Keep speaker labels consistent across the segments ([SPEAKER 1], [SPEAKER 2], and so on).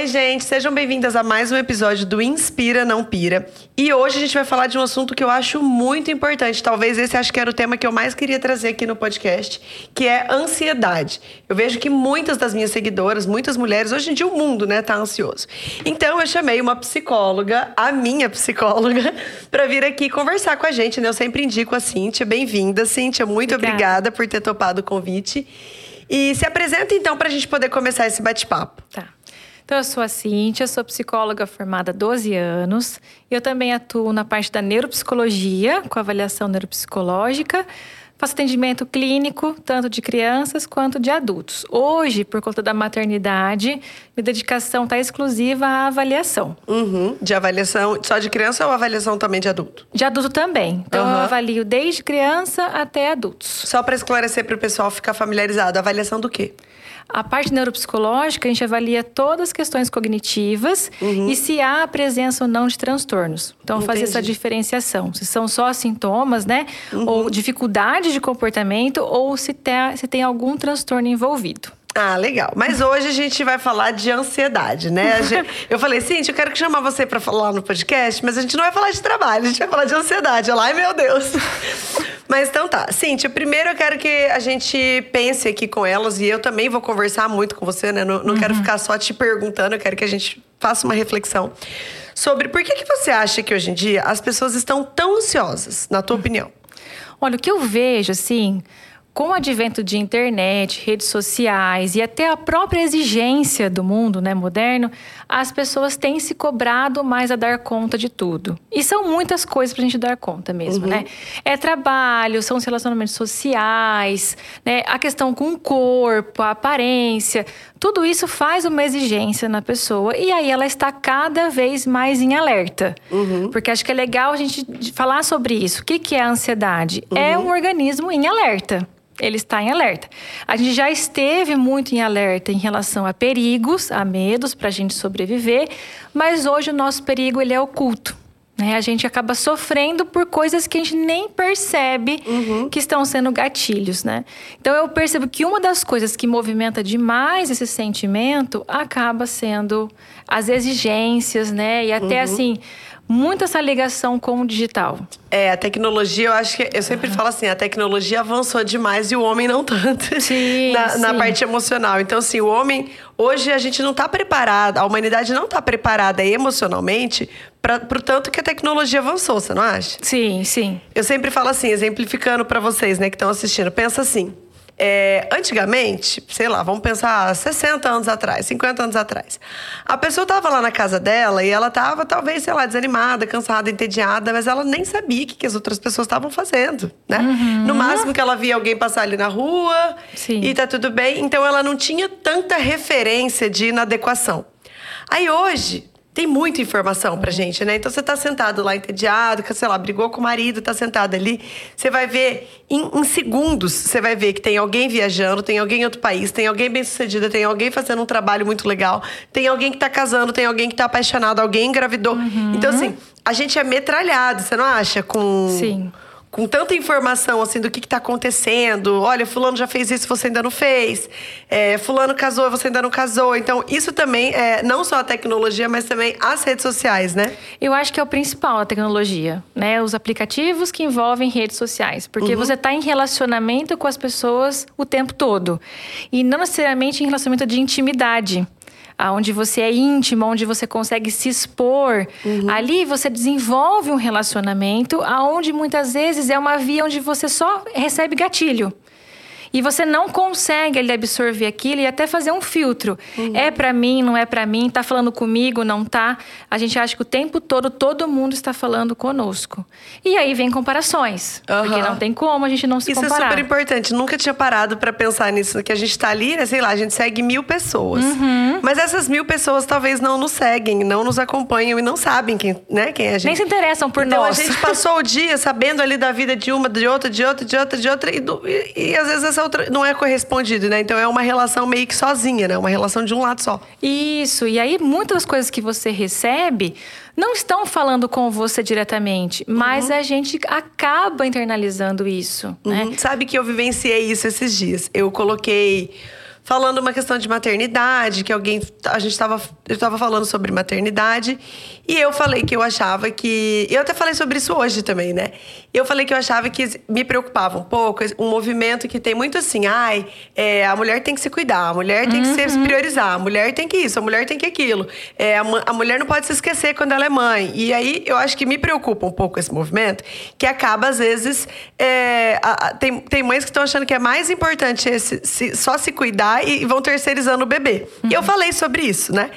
[SPEAKER 1] Oi, gente, sejam bem-vindas a mais um episódio do Inspira Não Pira. E hoje a gente vai falar de um assunto que eu acho muito importante. Talvez esse acho que era o tema que eu mais queria trazer aqui no podcast, que é ansiedade. Eu vejo que muitas das minhas seguidoras, muitas mulheres, hoje em dia o mundo, né, tá ansioso. Então eu chamei uma psicóloga, a minha psicóloga, para vir aqui conversar com a gente, né? Eu sempre indico a Cíntia. Bem-vinda, Cíntia. Muito obrigada. obrigada por ter topado o convite. E se apresenta então para a gente poder começar esse bate-papo.
[SPEAKER 2] Tá. Então, eu sou a Cíntia, sou psicóloga formada há 12 anos. Eu também atuo na parte da neuropsicologia, com avaliação neuropsicológica. Faço atendimento clínico, tanto de crianças quanto de adultos. Hoje, por conta da maternidade, minha dedicação está exclusiva à avaliação.
[SPEAKER 1] Uhum. De avaliação só de criança ou avaliação também de adulto?
[SPEAKER 2] De adulto também. Então, uhum. eu avalio desde criança até adultos.
[SPEAKER 1] Só para esclarecer para o pessoal ficar familiarizado, avaliação do quê?
[SPEAKER 2] A parte neuropsicológica, a gente avalia todas as questões cognitivas uhum. e se há a presença ou não de transtornos. Então, Entendi. fazer essa diferenciação. Se são só sintomas, né? Uhum. Ou dificuldade de comportamento, ou se tem, se tem algum transtorno envolvido.
[SPEAKER 1] Ah, legal. Mas hoje a gente vai falar de ansiedade, né? Gente, eu falei, Cintia, eu quero chamar você para falar no podcast, mas a gente não vai falar de trabalho, a gente vai falar de ansiedade. Ai, meu Deus. Mas então tá. Cíntia, primeiro eu quero que a gente pense aqui com elas, e eu também vou conversar muito com você, né? Não, não uhum. quero ficar só te perguntando, eu quero que a gente faça uma reflexão sobre por que, que você acha que hoje em dia as pessoas estão tão ansiosas, na tua opinião?
[SPEAKER 2] Olha, o que eu vejo, assim, com o advento de internet, redes sociais e até a própria exigência do mundo né, moderno, as pessoas têm se cobrado mais a dar conta de tudo. E são muitas coisas para a gente dar conta mesmo, uhum. né? É trabalho, são os relacionamentos sociais, né? a questão com o corpo, a aparência. Tudo isso faz uma exigência na pessoa e aí ela está cada vez mais em alerta. Uhum. Porque acho que é legal a gente falar sobre isso. O que, que é a ansiedade? É uhum. É um organismo em alerta ele está em alerta. A gente já esteve muito em alerta em relação a perigos, a medos para a gente sobreviver, mas hoje o nosso perigo ele é oculto. Né? A gente acaba sofrendo por coisas que a gente nem percebe uhum. que estão sendo gatilhos, né? Então eu percebo que uma das coisas que movimenta demais esse sentimento acaba sendo as exigências, né? E até uhum. assim muito essa ligação com o digital.
[SPEAKER 1] É, a tecnologia, eu acho que. Eu sempre falo assim: a tecnologia avançou demais e o homem não tanto.
[SPEAKER 2] Sim.
[SPEAKER 1] na,
[SPEAKER 2] sim.
[SPEAKER 1] na parte emocional. Então, assim, o homem. Hoje a gente não está preparado, a humanidade não está preparada emocionalmente para o tanto que a tecnologia avançou, você não acha?
[SPEAKER 2] Sim, sim.
[SPEAKER 1] Eu sempre falo assim, exemplificando para vocês, né, que estão assistindo. Pensa assim: é, antigamente, sei lá, vamos pensar 60 anos atrás, 50 anos atrás. A pessoa estava lá na casa dela e ela estava, talvez, sei lá, desanimada, cansada, entediada, mas ela nem sabia o que, que as outras pessoas estavam fazendo, né? Uhum. No máximo que ela via alguém passar ali na rua Sim. e tá tudo bem. Então ela não tinha tanta referência de inadequação. Aí hoje, tem muita informação pra gente, né? Então você tá sentado lá entediado, sei lá, brigou com o marido, tá sentado ali. Você vai ver em, em, segundos, você vai ver que tem alguém viajando, tem alguém em outro país, tem alguém bem sucedida, tem alguém fazendo um trabalho muito legal, tem alguém que tá casando, tem alguém que tá apaixonado, alguém engravidou. Uhum. Então, assim, a gente é metralhado, você não acha? Com.
[SPEAKER 2] Sim
[SPEAKER 1] com tanta informação assim do que está acontecendo. Olha, fulano já fez isso, você ainda não fez. É, fulano casou, você ainda não casou. Então, isso também é não só a tecnologia, mas também as redes sociais, né?
[SPEAKER 2] Eu acho que é o principal a tecnologia, né? Os aplicativos que envolvem redes sociais. Porque uhum. você está em relacionamento com as pessoas o tempo todo. E não necessariamente em relacionamento de intimidade onde você é íntimo, onde você consegue se expor. Uhum. Ali você desenvolve um relacionamento aonde muitas vezes é uma via onde você só recebe gatilho e você não consegue ele absorver aquilo e até fazer um filtro. Uhum. É para mim, não é para mim, tá falando comigo, não tá? A gente acha que o tempo todo todo mundo está falando conosco. E aí vem comparações, uhum. porque não tem como a gente não se
[SPEAKER 1] Isso
[SPEAKER 2] comparar.
[SPEAKER 1] Isso é super importante. Nunca tinha parado para pensar nisso, que a gente tá ali, né, sei lá, a gente segue mil pessoas. Uhum. Mas essas mil pessoas talvez não nos seguem, não nos acompanham e não sabem quem, né, quem é a gente.
[SPEAKER 2] Nem se interessam por
[SPEAKER 1] então,
[SPEAKER 2] nós.
[SPEAKER 1] Então a gente passou o dia sabendo ali da vida de uma, de outra, de outra, de outra, de outra e, e, e às vezes essa essa outra não é correspondido, né? Então é uma relação meio que sozinha, né? Uma relação de um lado só.
[SPEAKER 2] Isso. E aí muitas coisas que você recebe não estão falando com você diretamente, mas uhum. a gente acaba internalizando isso, né?
[SPEAKER 1] Uhum. Sabe que eu vivenciei isso esses dias. Eu coloquei falando uma questão de maternidade, que alguém. A gente estava. Eu estava falando sobre maternidade. E eu falei que eu achava que. Eu até falei sobre isso hoje também, né? Eu falei que eu achava que me preocupava um pouco um movimento que tem muito assim, ai, é, a mulher tem que se cuidar, a mulher tem uhum. que se priorizar, a mulher tem que isso, a mulher tem que aquilo. É, a, a mulher não pode se esquecer quando ela é mãe. E aí eu acho que me preocupa um pouco esse movimento, que acaba, às vezes. É, a, a, tem, tem mães que estão achando que é mais importante esse, se, só se cuidar e, e vão terceirizando o bebê. Uhum. E eu uhum. falei sobre isso, né?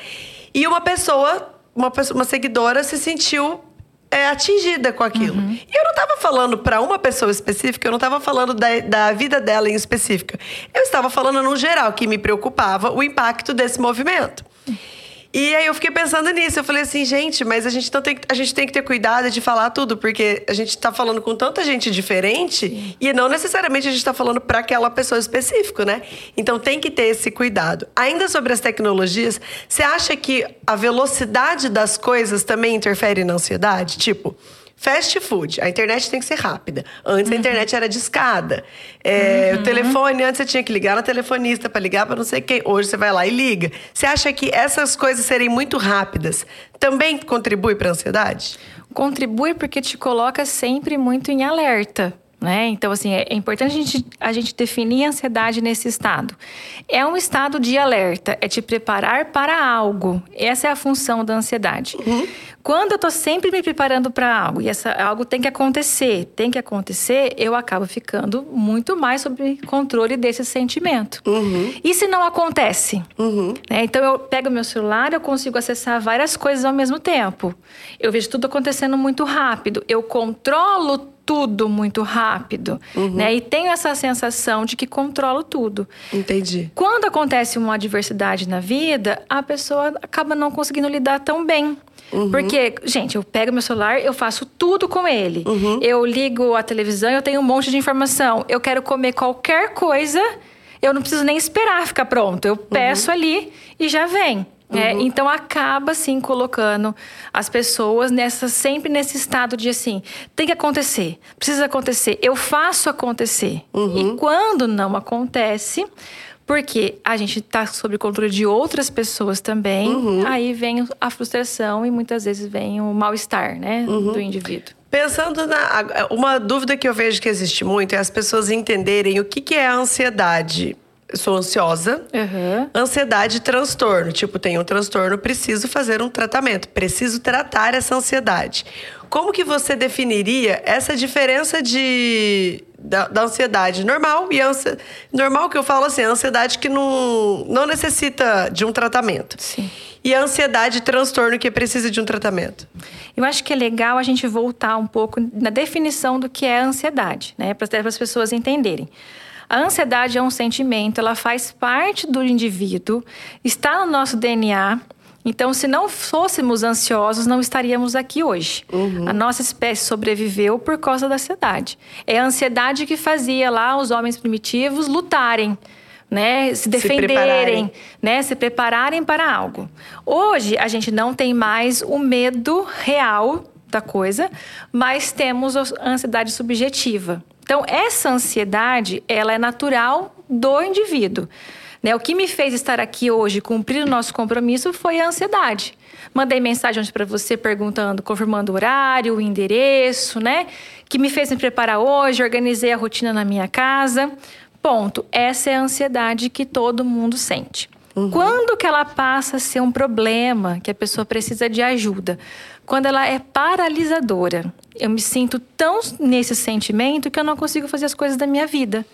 [SPEAKER 1] E uma pessoa uma, pessoa, uma seguidora se sentiu é, atingida com aquilo. Uhum. E eu não estava falando para uma pessoa específica, eu não estava falando da, da vida dela em específica. Eu estava falando no geral, que me preocupava o impacto desse movimento. E aí eu fiquei pensando nisso. Eu falei assim, gente, mas a gente, não tem, a gente tem que ter cuidado de falar tudo, porque a gente está falando com tanta gente diferente e não necessariamente a gente está falando para aquela pessoa específica, né? Então tem que ter esse cuidado. Ainda sobre as tecnologias, você acha que a velocidade das coisas também interfere na ansiedade? Tipo, Fast food, a internet tem que ser rápida. Antes uhum. a internet era discada. É, uhum. O telefone, antes você tinha que ligar na telefonista para ligar para não sei quem. Hoje você vai lá e liga. Você acha que essas coisas serem muito rápidas também contribui para a ansiedade?
[SPEAKER 2] Contribui porque te coloca sempre muito em alerta. Né? Então, assim, é, é importante a gente, a gente definir a ansiedade nesse estado. É um estado de alerta, é te preparar para algo. Essa é a função da ansiedade. Uhum. Quando eu estou sempre me preparando para algo e essa, algo tem que acontecer, tem que acontecer, eu acabo ficando muito mais sob controle desse sentimento. Uhum. E se não acontece? Uhum. Né? Então, eu pego meu celular, eu consigo acessar várias coisas ao mesmo tempo. Eu vejo tudo acontecendo muito rápido. Eu controlo tudo muito rápido, uhum. né? E tenho essa sensação de que controlo tudo.
[SPEAKER 1] Entendi.
[SPEAKER 2] Quando acontece uma adversidade na vida, a pessoa acaba não conseguindo lidar tão bem. Uhum. Porque, gente, eu pego meu celular, eu faço tudo com ele. Uhum. Eu ligo a televisão, eu tenho um monte de informação. Eu quero comer qualquer coisa, eu não preciso nem esperar ficar pronto. Eu peço uhum. ali e já vem. É, uhum. então acaba assim colocando as pessoas nessa sempre nesse estado de assim tem que acontecer, precisa acontecer, eu faço acontecer. Uhum. E quando não acontece, porque a gente está sob controle de outras pessoas também, uhum. aí vem a frustração e muitas vezes vem o mal-estar, né, uhum. do indivíduo.
[SPEAKER 1] Pensando na. Uma dúvida que eu vejo que existe muito é as pessoas entenderem o que, que é a ansiedade sou ansiosa. Uhum. Ansiedade e transtorno. Tipo, tenho um transtorno, preciso fazer um tratamento. Preciso tratar essa ansiedade. Como que você definiria essa diferença de da, da ansiedade normal e ansi... normal que eu falo assim, a ansiedade que não, não necessita de um tratamento.
[SPEAKER 2] Sim.
[SPEAKER 1] E a ansiedade e transtorno que precisa de um tratamento.
[SPEAKER 2] Eu acho que é legal a gente voltar um pouco na definição do que é a ansiedade, né, para as pessoas entenderem. A ansiedade é um sentimento, ela faz parte do indivíduo, está no nosso DNA. Então, se não fôssemos ansiosos, não estaríamos aqui hoje. Uhum. A nossa espécie sobreviveu por causa da ansiedade. É a ansiedade que fazia lá os homens primitivos lutarem. Né, se defenderem, se né, se prepararem para algo. Hoje a gente não tem mais o medo real da coisa, mas temos a ansiedade subjetiva. Então, essa ansiedade, ela é natural do indivíduo. Né? O que me fez estar aqui hoje, cumprir o nosso compromisso, foi a ansiedade. Mandei mensagem para você perguntando, confirmando o horário, o endereço, né? Que me fez me preparar hoje, organizei a rotina na minha casa. Ponto. Essa é a ansiedade que todo mundo sente. Uhum. Quando que ela passa a ser um problema, que a pessoa precisa de ajuda? Quando ela é paralisadora. Eu me sinto tão nesse sentimento que eu não consigo fazer as coisas da minha vida.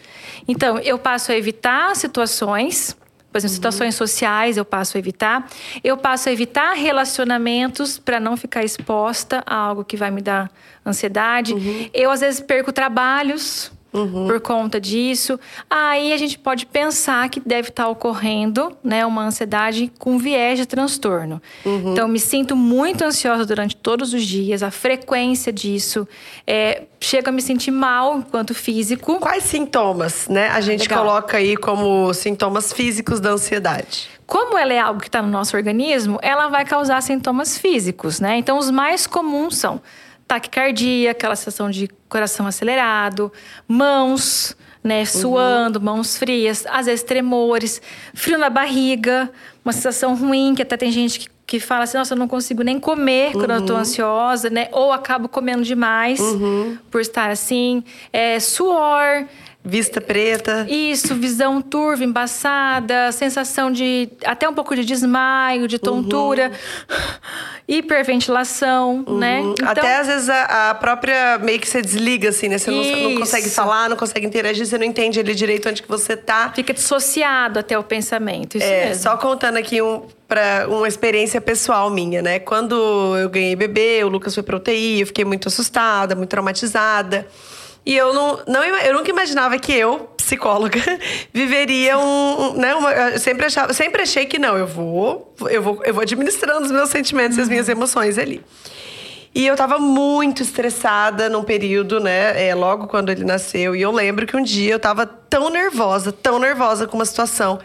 [SPEAKER 2] Então, eu passo a evitar situações, por exemplo, uhum. situações sociais eu passo a evitar. Eu passo a evitar relacionamentos para não ficar exposta a algo que vai me dar ansiedade. Uhum. Eu, às vezes, perco trabalhos Uhum. por conta disso. Aí a gente pode pensar que deve estar ocorrendo né, uma ansiedade com viés de transtorno. Uhum. Então, me sinto muito ansiosa durante todos os dias, a frequência disso. É, chega a me sentir mal enquanto físico.
[SPEAKER 1] Quais sintomas, né? A gente Legal. coloca aí como sintomas físicos da ansiedade.
[SPEAKER 2] Como ela é algo que está no nosso organismo, ela vai causar sintomas físicos, né? Então, os mais comuns são taquicardia, aquela sensação de coração acelerado, mãos, né? Suando, mãos frias, às vezes tremores, frio na barriga, uma sensação ruim, que até tem gente que, que fala assim, nossa, eu não consigo nem comer quando eu tô ansiosa, né? Ou acabo comendo demais por estar assim. É, suor,
[SPEAKER 1] Vista preta.
[SPEAKER 2] isso, visão turva, embaçada, sensação de até um pouco de desmaio, de tontura, hiperventilação, né?
[SPEAKER 1] Hum, Até às vezes a, a própria meio que você desliga, assim, né? Você não, não consegue falar, não consegue interagir, você não entende ali direito onde que você tá.
[SPEAKER 2] fica dissociado até o pensamento. Isso
[SPEAKER 1] É,
[SPEAKER 2] mesmo.
[SPEAKER 1] só contando aqui um, pra uma experiência pessoal minha, né? Quando eu ganhei bebê, o Lucas foi pra UTI, eu fiquei muito assustada, muito traumatizada. E eu não, não eu nunca imaginava que eu, psicóloga, viveria um, né, uma, sempre achava, sempre achei que não, eu vou, eu vou, eu vou administrando os meus sentimentos e as minhas emoções ali. E eu tava muito estressada num período, né? é, logo quando ele nasceu. E eu lembro que um dia eu tava tão nervosa, tão nervosa com uma situação,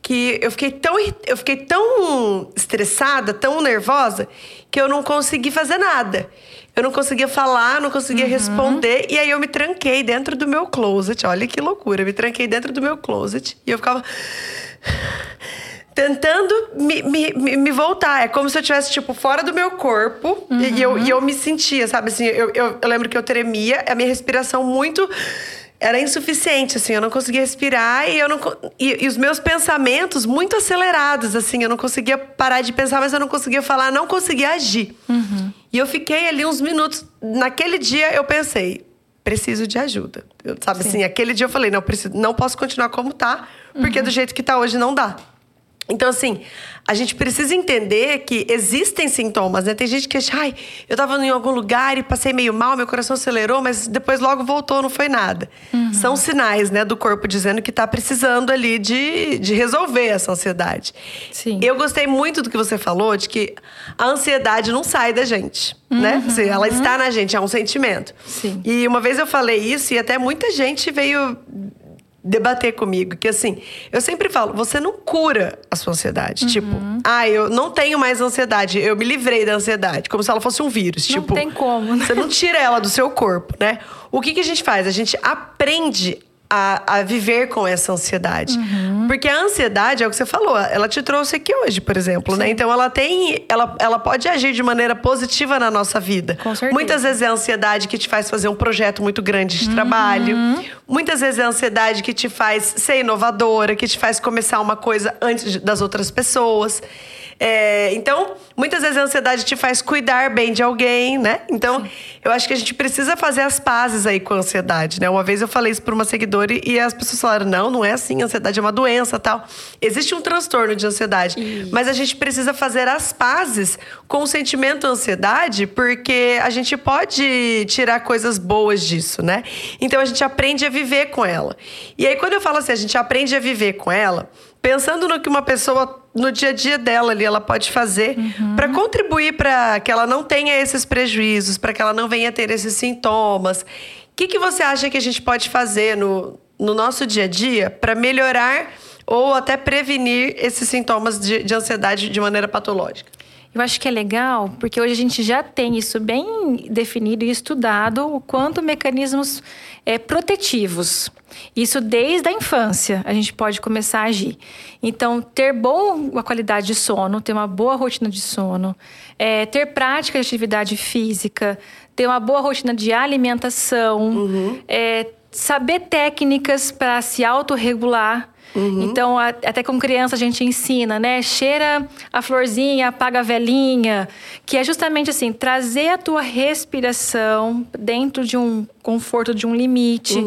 [SPEAKER 1] que eu fiquei tão, eu fiquei tão estressada, tão nervosa, que eu não consegui fazer nada. Eu não conseguia falar, não conseguia responder. E aí eu me tranquei dentro do meu closet. Olha que loucura. Eu me tranquei dentro do meu closet. E eu ficava tentando me, me, me- voltar. É como se eu estivesse, tipo, fora do meu corpo. E, eu, e eu me sentia, sabe? Assim, eu, eu, eu lembro que eu tremia, a minha respiração muito. Era insuficiente, assim, eu não conseguia respirar e eu não. E, e os meus pensamentos muito acelerados, assim, eu não conseguia parar de pensar, mas eu não conseguia falar, não conseguia agir. E eu fiquei ali uns minutos. Naquele dia eu pensei, preciso de ajuda. Eu, sabe assim, aquele dia eu falei, não, preciso, não posso continuar como tá, porque do jeito que tá hoje não dá. Então, assim, a gente precisa entender que existem sintomas, né? Tem gente que acha, ai, eu tava em algum lugar e passei meio mal, meu coração acelerou, mas depois logo voltou, não foi nada. São sinais, né, do corpo dizendo que tá precisando ali de, de resolver essa ansiedade.
[SPEAKER 2] Sim.
[SPEAKER 1] Eu gostei muito do que você falou, de que a ansiedade não sai da gente, né? Assim, ela está na gente, é um sentimento.
[SPEAKER 2] Sim.
[SPEAKER 1] E uma vez eu falei isso e até muita gente veio debater comigo que assim, eu sempre falo, você não cura a sua ansiedade, tipo, ah, eu não tenho mais ansiedade, eu me livrei da ansiedade, como se ela fosse um vírus,
[SPEAKER 2] Não
[SPEAKER 1] tipo,
[SPEAKER 2] tem como, né?
[SPEAKER 1] você não tira ela do seu corpo, né? O que, que a gente faz? A gente aprende a, a viver com essa ansiedade.
[SPEAKER 2] Uhum.
[SPEAKER 1] Porque a ansiedade, é o que você falou, ela te trouxe aqui hoje, por exemplo, né? Então ela tem. Ela, ela pode agir de maneira positiva na nossa vida.
[SPEAKER 2] Com certeza.
[SPEAKER 1] Muitas vezes é a ansiedade que te faz fazer um projeto muito grande de trabalho.
[SPEAKER 2] Uhum.
[SPEAKER 1] Muitas vezes é a ansiedade que te faz ser inovadora, que te faz começar uma coisa antes das outras pessoas. É, então, muitas vezes a ansiedade te faz cuidar bem de alguém, né? Então, eu acho que a gente precisa fazer as pazes aí com a ansiedade, né? Uma vez eu falei isso para uma seguidora e as pessoas falaram: não, não é assim, a ansiedade é uma doença tal. Existe um transtorno de ansiedade, mas a gente precisa fazer as pazes com o sentimento ansiedade, porque a gente pode tirar coisas boas disso, né? Então a gente aprende a viver com ela. E aí, quando eu falo assim, a gente aprende a viver com ela, pensando no que uma pessoa no dia a dia dela ali ela pode fazer para contribuir para que ela não tenha esses prejuízos, para que ela não venha ter esses sintomas. O que, que você acha que a gente pode fazer no, no nosso dia a dia para melhorar ou até prevenir esses sintomas de, de ansiedade de maneira patológica?
[SPEAKER 2] Eu acho que é legal, porque hoje a gente já tem isso bem definido e estudado, o quanto mecanismos é, protetivos. Isso desde a infância a gente pode começar a agir. Então, ter boa qualidade de sono, ter uma boa rotina de sono, é, ter prática de atividade física, ter uma boa rotina de alimentação, é, saber técnicas para se autorregular. Então, a- até com criança a gente ensina, né? Cheira a florzinha, apaga a velhinha, que é justamente assim, trazer a tua respiração dentro de um conforto, de um limite,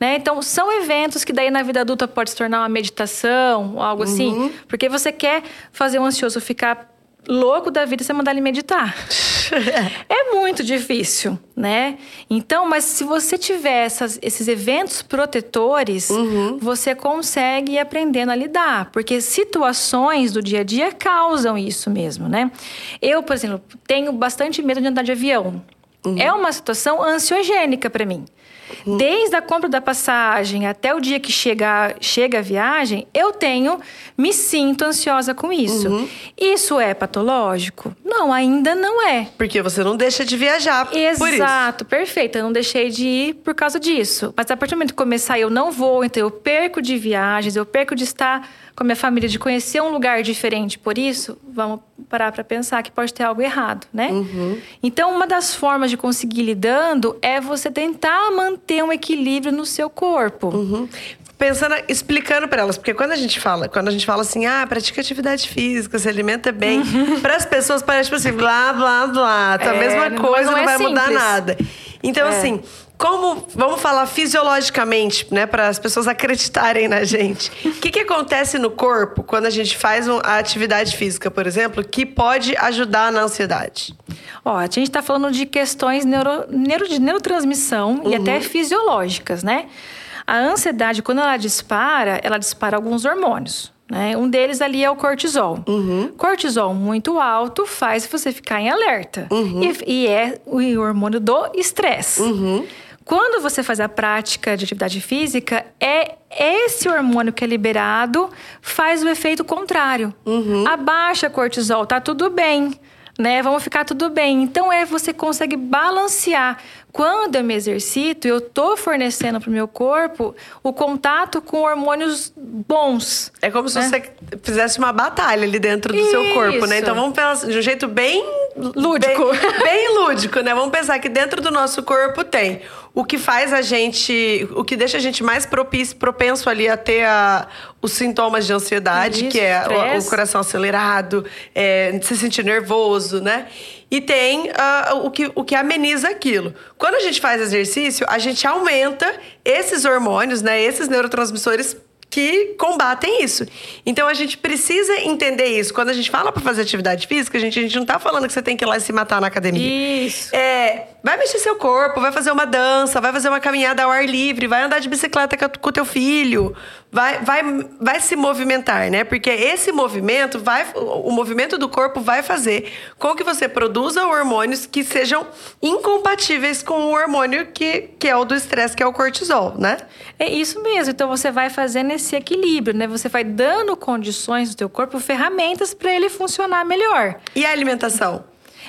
[SPEAKER 2] né? Então, são eventos que daí na vida adulta pode se tornar uma meditação, algo assim, porque você quer fazer o ansioso ficar louco da vida, você mandar ele meditar. É muito difícil, né? Então, mas se você tiver essas- esses eventos protetores, você consegue ir aprendendo a lidar. Porque situações do dia a dia causam isso mesmo, né? Eu, por exemplo, tenho bastante medo de andar de avião. É uma situação ansiogênica para mim. Desde a compra da passagem até o dia que chega, chega a viagem, eu tenho, me sinto ansiosa com isso. Uhum. Isso é patológico? Não, ainda não é.
[SPEAKER 1] Porque você não deixa de viajar.
[SPEAKER 2] Exato, perfeito. Eu não deixei de ir por causa disso. Mas a partir do momento que começar, eu não vou, então eu perco de viagens, eu perco de estar com a minha família, de conhecer um lugar diferente. Por isso, vamos parar para pensar que pode ter algo errado, né? Uhum. Então, uma das formas de conseguir lidando é você tentar manter um equilíbrio no seu corpo.
[SPEAKER 1] Uhum pensando, explicando para elas, porque quando a gente fala, quando a gente fala assim, ah, pratica atividade física, se alimenta bem, uhum. para as pessoas parece tipo assim, blá blá blá, tá é, a mesma coisa, não, não, não vai simples. mudar nada. Então é. assim, como vamos falar fisiologicamente, né, para as pessoas acreditarem na gente. O que, que acontece no corpo quando a gente faz a atividade física, por exemplo, que pode ajudar na ansiedade?
[SPEAKER 2] Ó, a gente está falando de questões neuro, neuro, de neurotransmissão uhum. e até fisiológicas, né? A ansiedade, quando ela dispara, ela dispara alguns hormônios. Né? Um deles ali é o cortisol. Uhum. Cortisol muito alto faz você ficar em alerta. Uhum. E, e, é o hormônio do estresse. Uhum. Quando você faz a prática de atividade física, é esse hormônio que é liberado faz o efeito contrário. Uhum. Abaixa cortisol, tá tudo bem né? Vamos ficar tudo bem. Então é você consegue balancear. Quando eu me exercito, eu tô fornecendo para o meu corpo o contato com hormônios bons.
[SPEAKER 1] É como se né? você fizesse uma batalha ali dentro do Isso. seu corpo, né? Então vamos pensar de um jeito bem
[SPEAKER 2] lúdico,
[SPEAKER 1] bem, bem lúdico, né? Vamos pensar que dentro do nosso corpo tem o que faz a gente, o que deixa a gente mais propício, propenso ali a ter a, os sintomas de ansiedade, Isso, que é o, o, coração acelerado, é, se sentir nervoso, né? E tem uh, o, que, o que ameniza aquilo. Quando a gente faz exercício, a gente aumenta esses hormônios, né? Esses neurotransmissores que combatem isso. Então a gente precisa entender isso. Quando a gente fala para fazer atividade física, a gente, a gente não tá falando que você tem que ir lá e se matar na academia.
[SPEAKER 2] Isso.
[SPEAKER 1] É, vai mexer seu corpo, vai fazer uma dança, vai fazer uma caminhada ao ar livre, vai andar de bicicleta com o teu filho, vai, vai, vai se movimentar, né? Porque esse movimento vai, o movimento do corpo vai fazer com que você produza hormônios que sejam incompatíveis com o hormônio que, que é o do estresse, que é o cortisol, né?
[SPEAKER 2] É isso mesmo. Então você vai fazendo esse equilíbrio, né? Você vai dando condições do teu corpo, ferramentas para ele funcionar melhor.
[SPEAKER 1] E a alimentação?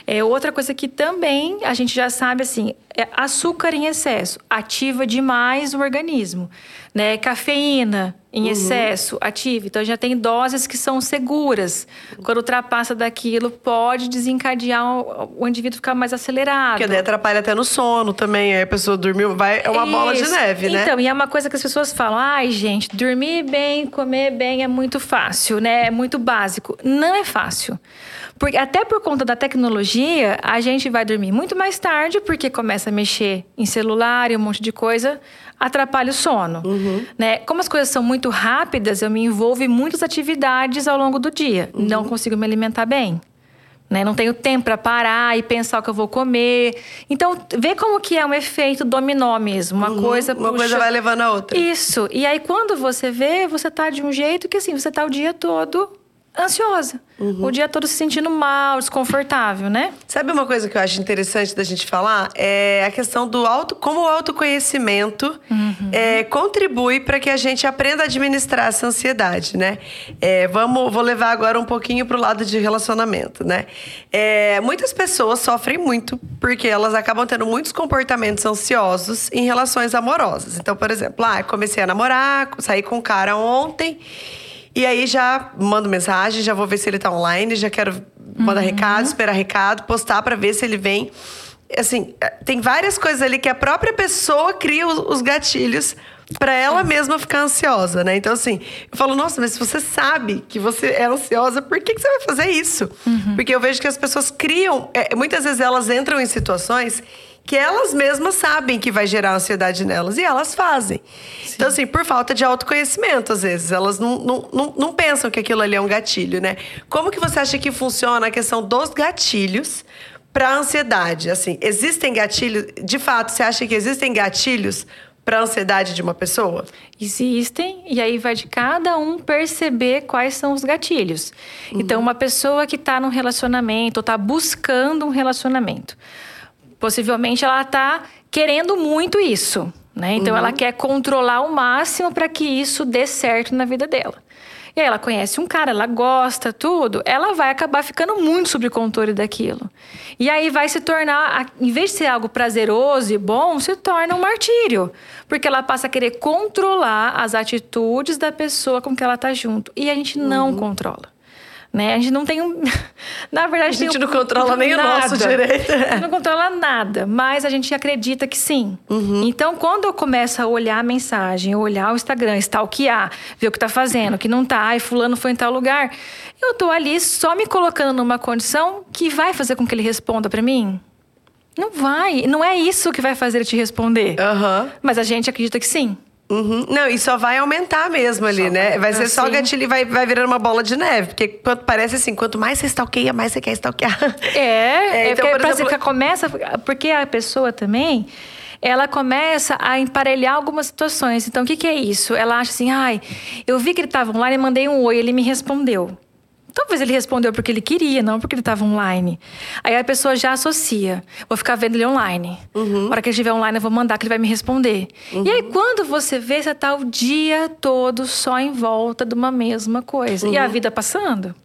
[SPEAKER 2] É outra coisa que também a gente já sabe assim, é açúcar em excesso ativa demais o organismo, né? Cafeína em uhum. excesso ativa. Então já tem doses que são seguras. Quando ultrapassa daquilo, pode desencadear o, o indivíduo ficar mais acelerado.
[SPEAKER 1] Porque daí atrapalha até no sono também. Aí a pessoa dormiu, vai é uma Isso. bola de neve,
[SPEAKER 2] né? Então, e é uma coisa que as pessoas falam: "Ai, gente, dormir bem, comer bem é muito fácil, né? É muito básico". Não é fácil. Porque até por conta da tecnologia, a gente vai dormir muito mais tarde, porque começa a mexer em celular e um monte de coisa, atrapalha o sono. Uhum. Né? Como as coisas são muito rápidas, eu me envolvo em muitas atividades ao longo do dia. Uhum. Não consigo me alimentar bem. Né? Não tenho tempo para parar e pensar o que eu vou comer. Então, vê como que é um efeito dominó mesmo. Uma uhum, coisa
[SPEAKER 1] Uma puxa... coisa vai levando a outra.
[SPEAKER 2] Isso. E aí, quando você vê, você tá de um jeito que assim, você tá o dia todo ansiosa. Uhum. O dia todo se sentindo mal, desconfortável, né?
[SPEAKER 1] Sabe uma coisa que eu acho interessante da gente falar? É a questão do auto, como o autoconhecimento uhum. é, contribui para que a gente aprenda a administrar essa ansiedade, né? É, vamos, vou levar agora um pouquinho para o lado de relacionamento, né? É, muitas pessoas sofrem muito porque elas acabam tendo muitos comportamentos ansiosos em relações amorosas. Então, por exemplo, ah, comecei a namorar, saí com um cara ontem e aí já mando mensagem, já vou ver se ele tá online, já quero mandar uhum. recado, esperar recado, postar para ver se ele vem. Assim, é, tem várias coisas ali que a própria pessoa cria os gatilhos para ela mesma ficar ansiosa, né? Então, assim, eu falo, nossa, mas se você sabe que você é ansiosa, por que, que você vai fazer isso? Uhum. Porque eu vejo que as pessoas criam, é, muitas vezes elas entram em situações que elas mesmas sabem que vai gerar ansiedade nelas e elas fazem. Sim. Então, assim, por falta de autoconhecimento, às vezes, elas não, não, não, não, pensam que aquilo ali é um gatilho, né? Como que você acha que funciona a questão dos gatilhos para ansiedade? Assim, existem gatilhos? De fato, você acha que existem gatilhos para a ansiedade de uma pessoa?
[SPEAKER 2] Existem, e aí vai de cada um perceber quais são os gatilhos. Uhum. Então, uma pessoa que está num relacionamento ou está buscando um relacionamento possivelmente ela está querendo muito isso. Né? Então ela quer controlar o máximo para que isso dê certo na vida dela. E aí ela conhece um cara, ela gosta, tudo, ela vai acabar ficando muito sob controle daquilo. E aí vai se tornar, em vez de ser algo prazeroso e bom, se torna um martírio. Porque ela passa a querer controlar as atitudes da pessoa com que ela tá junto. E a gente não uhum. controla. Né? A gente não tem um. Na verdade,
[SPEAKER 1] a gente
[SPEAKER 2] um...
[SPEAKER 1] não controla nem nada. o nosso direito.
[SPEAKER 2] A gente não controla nada, mas a gente acredita que sim. Uhum. Então, quando eu começo a olhar a mensagem, olhar o Instagram, stalkear, ver o que tá fazendo, o que não tá, e fulano foi em tal lugar, eu tô ali só me colocando numa condição que vai fazer com que ele responda para mim? Não vai. Não é isso que vai fazer ele te responder.
[SPEAKER 1] Uhum.
[SPEAKER 2] Mas a gente acredita que sim.
[SPEAKER 1] Uhum. Não, e só vai aumentar mesmo ali, só né? Vai, vai ser assim. só gatilho e vai, vai virando uma bola de neve. Porque quanto, parece assim, quanto mais você stalkeia, mais você quer stalkear.
[SPEAKER 2] É, é, é então, por exemplo... começa... Porque a pessoa também ela começa a emparelhar algumas situações. Então, o que, que é isso? Ela acha assim, ai, eu vi que ele estava online e mandei um oi, ele me respondeu. Talvez ele respondeu porque ele queria, não porque ele estava online. Aí a pessoa já associa. Vou ficar vendo ele online. Uhum. Na hora que ele estiver online, eu vou mandar que ele vai me responder. Uhum. E aí, quando você vê, você está o dia todo só em volta de uma mesma coisa. Uhum. E a uhum. vida passando.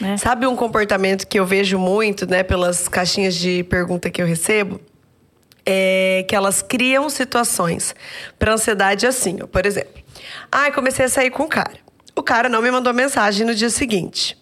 [SPEAKER 2] Né?
[SPEAKER 1] Sabe um comportamento que eu vejo muito, né, pelas caixinhas de pergunta que eu recebo? É que elas criam situações para ansiedade assim, ó, por exemplo. Ah, comecei a sair com o cara. O cara não me mandou mensagem no dia seguinte.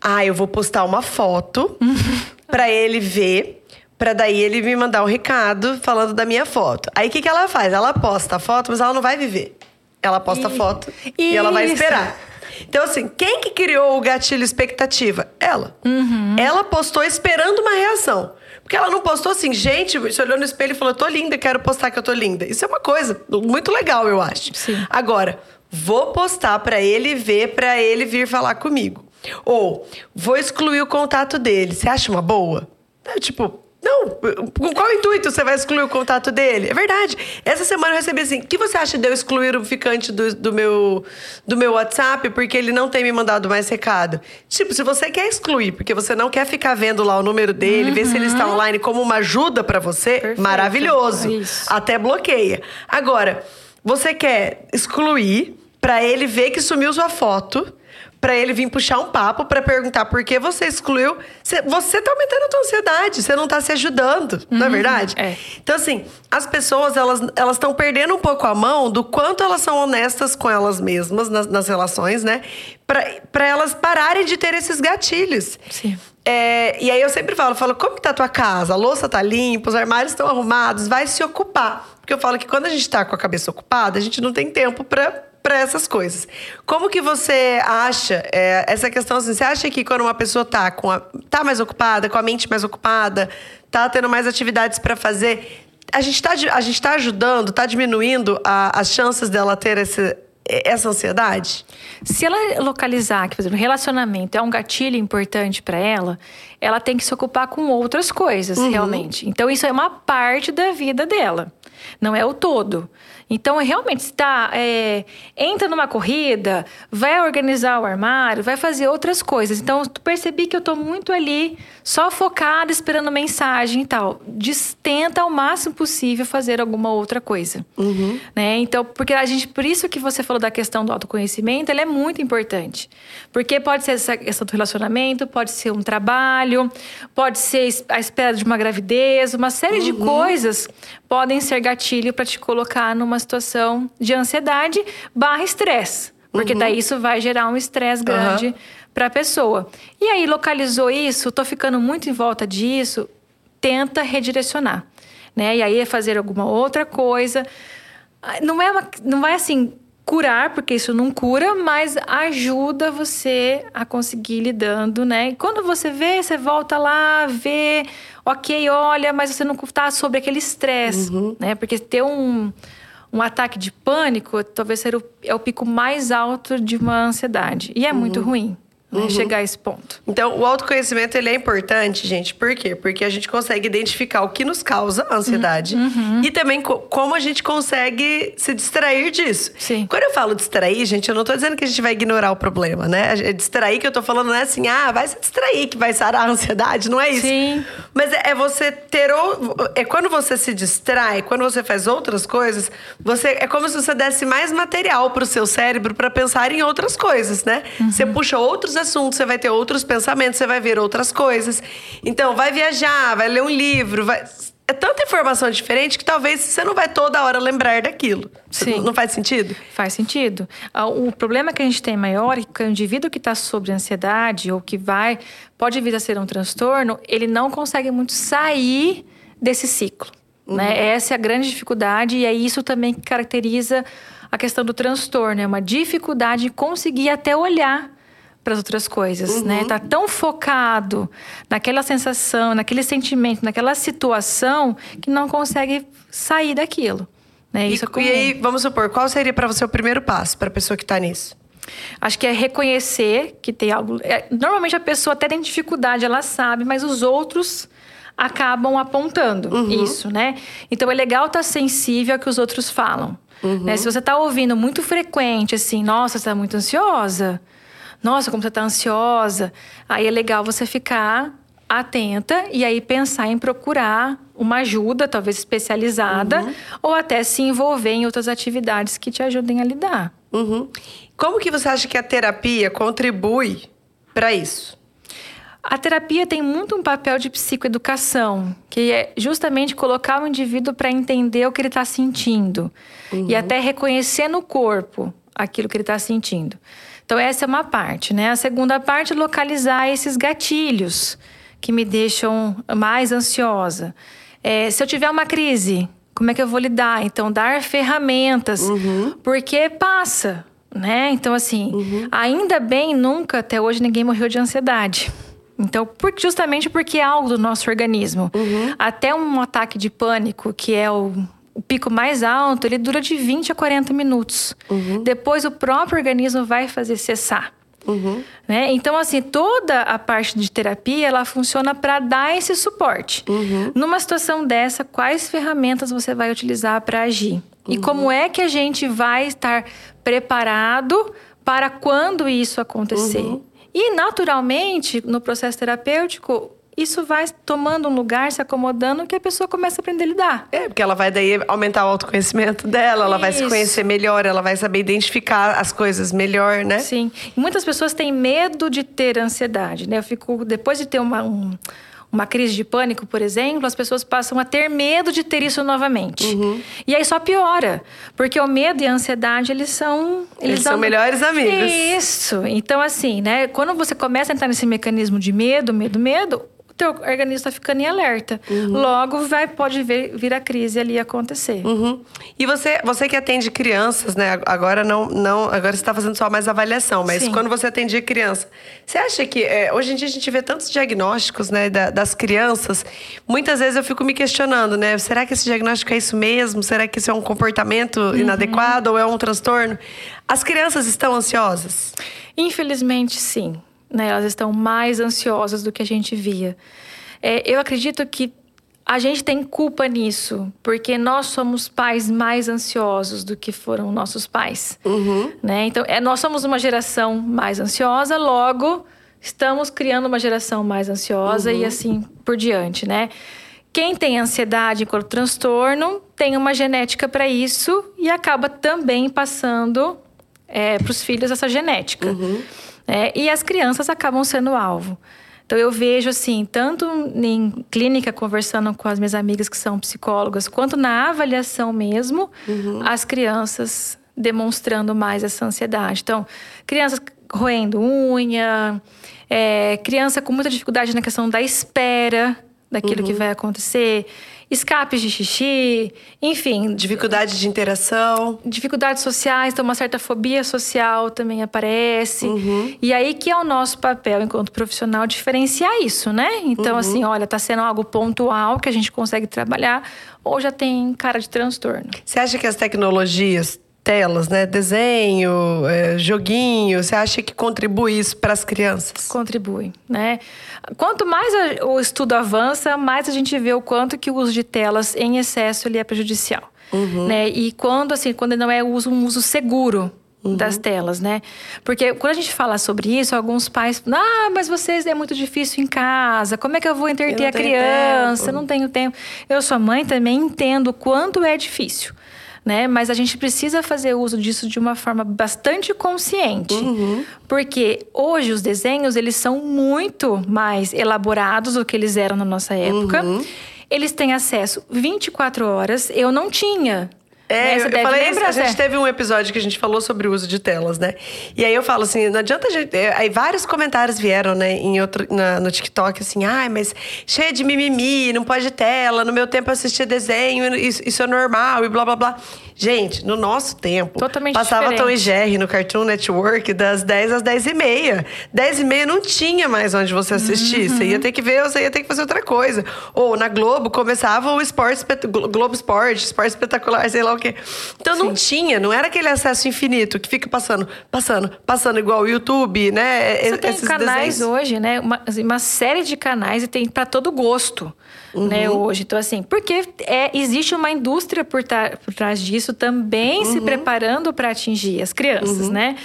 [SPEAKER 1] Ah, eu vou postar uma foto para ele ver, para daí ele me mandar um recado falando da minha foto. Aí o que, que ela faz? Ela posta a foto, mas ela não vai viver. Ela posta a foto e ela vai esperar. Então, assim, quem que criou o gatilho expectativa? Ela. Uhum. Ela postou esperando uma reação. Porque ela não postou assim, gente, você olhou no espelho e falou, tô linda, quero postar que eu tô linda. Isso é uma coisa muito legal, eu acho.
[SPEAKER 2] Sim.
[SPEAKER 1] Agora, vou postar para ele ver, para ele vir falar comigo. Ou, vou excluir o contato dele. Você acha uma boa? É, tipo, não, com qual intuito você vai excluir o contato dele? É verdade. Essa semana eu recebi assim: o que você acha de eu excluir o ficante do, do, meu, do meu WhatsApp porque ele não tem me mandado mais recado? Tipo, se você quer excluir porque você não quer ficar vendo lá o número dele, uhum. ver se ele está uhum. online como uma ajuda para você, Perfeito. maravilhoso. É Até bloqueia. Agora, você quer excluir para ele ver que sumiu sua foto para ele vir puxar um papo para perguntar por que você excluiu. Você tá aumentando a tua ansiedade, você não tá se ajudando, uhum, não é uhum. verdade?
[SPEAKER 2] É.
[SPEAKER 1] Então, assim, as pessoas, elas estão perdendo um pouco a mão do quanto elas são honestas com elas mesmas nas, nas relações, né? para elas pararem de ter esses gatilhos.
[SPEAKER 2] Sim.
[SPEAKER 1] É, e aí eu sempre falo, falo, como que tá a tua casa? A louça tá limpa, os armários estão arrumados, vai se ocupar. Porque eu falo que quando a gente tá com a cabeça ocupada, a gente não tem tempo para para essas coisas. Como que você acha é, essa questão assim? Você acha que quando uma pessoa tá com a, tá mais ocupada, com a mente mais ocupada, tá tendo mais atividades para fazer, a gente está a gente tá ajudando, tá diminuindo a, as chances dela ter esse, essa ansiedade?
[SPEAKER 2] Se ela localizar que, por exemplo, relacionamento é um gatilho importante para ela, ela tem que se ocupar com outras coisas, uhum. realmente. Então, isso é uma parte da vida dela, não é o todo. Então, é realmente, está é, entra numa corrida, vai organizar o armário, vai fazer outras coisas. Então, percebi que eu estou muito ali, só focada, esperando mensagem e tal. Tenta ao máximo possível fazer alguma outra coisa.
[SPEAKER 1] Uhum.
[SPEAKER 2] Né? Então, porque a gente, por isso que você falou da questão do autoconhecimento, ela é muito importante. Porque pode ser essa questão do relacionamento, pode ser um trabalho, pode ser a espera de uma gravidez, uma série uhum. de coisas podem ser gatilho para te colocar numa situação de ansiedade barra estresse. Porque uhum. daí isso vai gerar um estresse grande uhum. para a pessoa. E aí, localizou isso, tô ficando muito em volta disso, tenta redirecionar. Né? E aí é fazer alguma outra coisa. Não é, uma, não vai assim curar, porque isso não cura, mas ajuda você a conseguir lidando, né? E quando você vê, você volta lá, vê, ok, olha, mas você não está sobre aquele estresse, uhum. né? Porque ter um, um ataque de pânico talvez seja o, é o pico mais alto de uma ansiedade. E é uhum. muito ruim. Né, uhum. chegar a esse ponto.
[SPEAKER 1] Então, o autoconhecimento ele é importante, gente. Por quê? Porque a gente consegue identificar o que nos causa ansiedade uhum. uhum. e também co como a gente consegue se distrair disso.
[SPEAKER 2] Sim.
[SPEAKER 1] Quando eu falo distrair, gente, eu não tô dizendo que a gente vai ignorar o problema, né? É distrair que eu tô falando não é assim, ah, vai se distrair que vai sarar a ansiedade, não é isso.
[SPEAKER 2] Sim.
[SPEAKER 1] Mas é, é você ter o, é quando você se distrai, quando você faz outras coisas, você é como se você desse mais material pro seu cérebro para pensar em outras coisas, né? Uhum. Você puxa outros assuntos, você vai ter outros pensamentos, você vai ver outras coisas. Então, vai viajar, vai ler um livro, vai é tanta informação diferente que talvez você não vai toda hora lembrar daquilo.
[SPEAKER 2] Sim.
[SPEAKER 1] Não faz sentido?
[SPEAKER 2] Faz sentido. Ah, o problema que a gente tem maior é que o indivíduo que está sobre ansiedade ou que vai, pode vir a ser um transtorno, ele não consegue muito sair desse ciclo. Uhum. Né? Essa é a grande dificuldade e é isso também que caracteriza a questão do transtorno. É uma dificuldade de conseguir até olhar para as outras coisas, né? uhum. né? Tá tão focado naquela sensação, naquele sentimento, naquela situação que não consegue sair daquilo. Né?
[SPEAKER 1] Isso e, é e aí, vamos supor, qual seria para você o primeiro passo para a pessoa que está nisso?
[SPEAKER 2] Acho que é reconhecer que tem algo. É, normalmente a pessoa até tem dificuldade, ela sabe, mas os outros acabam apontando uhum. isso, né? Então é legal estar tá sensível ao que os outros falam. Uhum. Né? Se você está ouvindo muito frequente, assim, nossa, você está muito ansiosa nossa, como você está ansiosa. Aí é legal você ficar atenta e aí pensar em procurar uma ajuda, talvez especializada, uhum. ou até se envolver em outras atividades que te ajudem a lidar.
[SPEAKER 1] Uhum. Como que você acha que a terapia contribui para isso?
[SPEAKER 2] A terapia tem muito um papel de psicoeducação, que é justamente colocar o indivíduo para entender o que ele está sentindo uhum. e até reconhecer no corpo aquilo que ele está sentindo. Então, essa é uma parte, né? A segunda parte é localizar esses gatilhos que me deixam mais ansiosa. É, se eu tiver uma crise, como é que eu vou lidar? Então, dar ferramentas, uhum. porque passa, né? Então, assim, uhum. ainda bem, nunca até hoje ninguém morreu de ansiedade. Então, por, justamente porque é algo do nosso organismo. Uhum. Até um ataque de pânico, que é o o pico mais alto, ele dura de 20 a 40 minutos. Uhum. Depois o próprio organismo vai fazer cessar. Uhum. Né? Então, assim, toda a parte de terapia, ela funciona para dar esse suporte. Uhum. Numa situação dessa, quais ferramentas você vai utilizar para agir? E uhum. como é que a gente vai estar preparado para quando isso acontecer? Uhum. E, naturalmente, no processo terapêutico, isso vai tomando um lugar, se acomodando, que a pessoa começa a aprender a lidar.
[SPEAKER 1] É, porque ela vai daí aumentar o autoconhecimento dela, ela vai se conhecer melhor, ela vai saber identificar as coisas melhor, né?
[SPEAKER 2] Sim. E muitas pessoas têm medo de ter ansiedade, né? Eu fico, depois de ter uma, um, uma crise de pânico, por exemplo, as pessoas passam a ter medo de ter isso novamente. Uhum. E aí só piora, porque o medo e a ansiedade, eles são...
[SPEAKER 1] Eles, eles são melhores amigos.
[SPEAKER 2] Isso. Então, assim, né? Quando você começa a entrar nesse mecanismo de medo, medo, medo teu organismo está ficando em alerta. Uhum. Logo, vai, pode vir, vir a crise ali acontecer.
[SPEAKER 1] Uhum. E você, você que atende crianças, né? Agora não, não agora você está fazendo só mais avaliação, mas Sim. quando você atendia criança, você acha que é, hoje em dia a gente vê tantos diagnósticos, né, da, das crianças? Muitas vezes eu fico me questionando, né? Será que esse diagnóstico é isso mesmo? Será que isso é um comportamento uhum. inadequado ou é um transtorno? As crianças estão ansiosas?
[SPEAKER 2] Infelizmente, sim né? Elas estão mais ansiosas do que a gente via. É, eu acredito que a gente tem culpa nisso, porque nós somos pais mais ansiosos do que foram nossos pais. Uhum. Né? Então, é, nós somos uma geração mais ansiosa, logo estamos criando uma geração mais ansiosa uhum. e assim por diante, né? Quem tem ansiedade enquanto transtorno tem uma genética para isso e acaba também passando é, para os filhos essa genética. Uhum. Né? E as crianças acabam sendo alvo. Então eu vejo assim, tanto em clínica conversando com as minhas amigas que são psicólogas, quanto na avaliação mesmo, uhum. as crianças demonstrando mais essa ansiedade. Então, crianças roendo unha, é, criança com muita dificuldade na questão da espera daquilo uhum. que vai acontecer escapes de xixi, enfim.
[SPEAKER 1] Dificuldade de interação.
[SPEAKER 2] Dificuldades sociais, então uma certa fobia social também aparece. Uhum. E aí que é o nosso papel enquanto profissional diferenciar isso, né? Então, uhum. assim, olha, tá sendo algo pontual que a gente consegue trabalhar, ou já tem cara de transtorno.
[SPEAKER 1] Você acha que as tecnologias telas, né? Desenho, é, joguinho. Você acha que contribui isso para as crianças?
[SPEAKER 2] Contribui, né? Quanto mais o estudo avança, mais a gente vê o quanto que o uso de telas em excesso ele é prejudicial, uhum. né? E quando assim, quando não é uso, um uso seguro Uhum. das telas, né? Porque quando a gente fala sobre isso, alguns pais, ah, mas vocês é muito difícil em casa, como é que eu vou entreter eu a criança? Tempo. Eu não tenho tempo. Eu, sua mãe, também entendo o quanto é difícil né? Mas a gente precisa fazer uso disso de uma forma bastante consciente. Uhum. Porque hoje os desenhos, eles são muito mais elaborados do que eles eram na nossa época. Uhum. Eles têm acesso 24 horas. Eu não tinha.
[SPEAKER 1] É, né? eu, falei, lembrar, a gente teve um episódio que a gente falou sobre o uso de telas, né? E aí eu falo assim, não adianta a gente. É, aí vários comentários vieram, né, em outro, na, no TikTok, assim, ai, mas cheia de mimimi, não pode tela, no meu tempo eu assistia desenho, isso, isso é normal e blá blá blá. Gente, no nosso tempo,
[SPEAKER 2] Totalmente
[SPEAKER 1] passava
[SPEAKER 2] diferente.
[SPEAKER 1] Tom e Jerry no Cartoon Network das 10 às 10 e meia. 10 e meia não tinha mais onde você assistir. Uhum. Você ia ter que ver, você ia ter que fazer outra coisa. Ou na Globo começava o esporte, Globo Esporte, esporte espetacular, sei lá o quê. Então Sim. não tinha, não era aquele acesso infinito que fica passando, passando, passando igual o YouTube, né?
[SPEAKER 2] Você tem Esses canais desenhos. hoje, né? Uma, uma série de canais e tem para todo gosto uhum. né, hoje. Então, assim, porque é, existe uma indústria por, por trás disso também uhum. se preparando para atingir as crianças, uhum. né?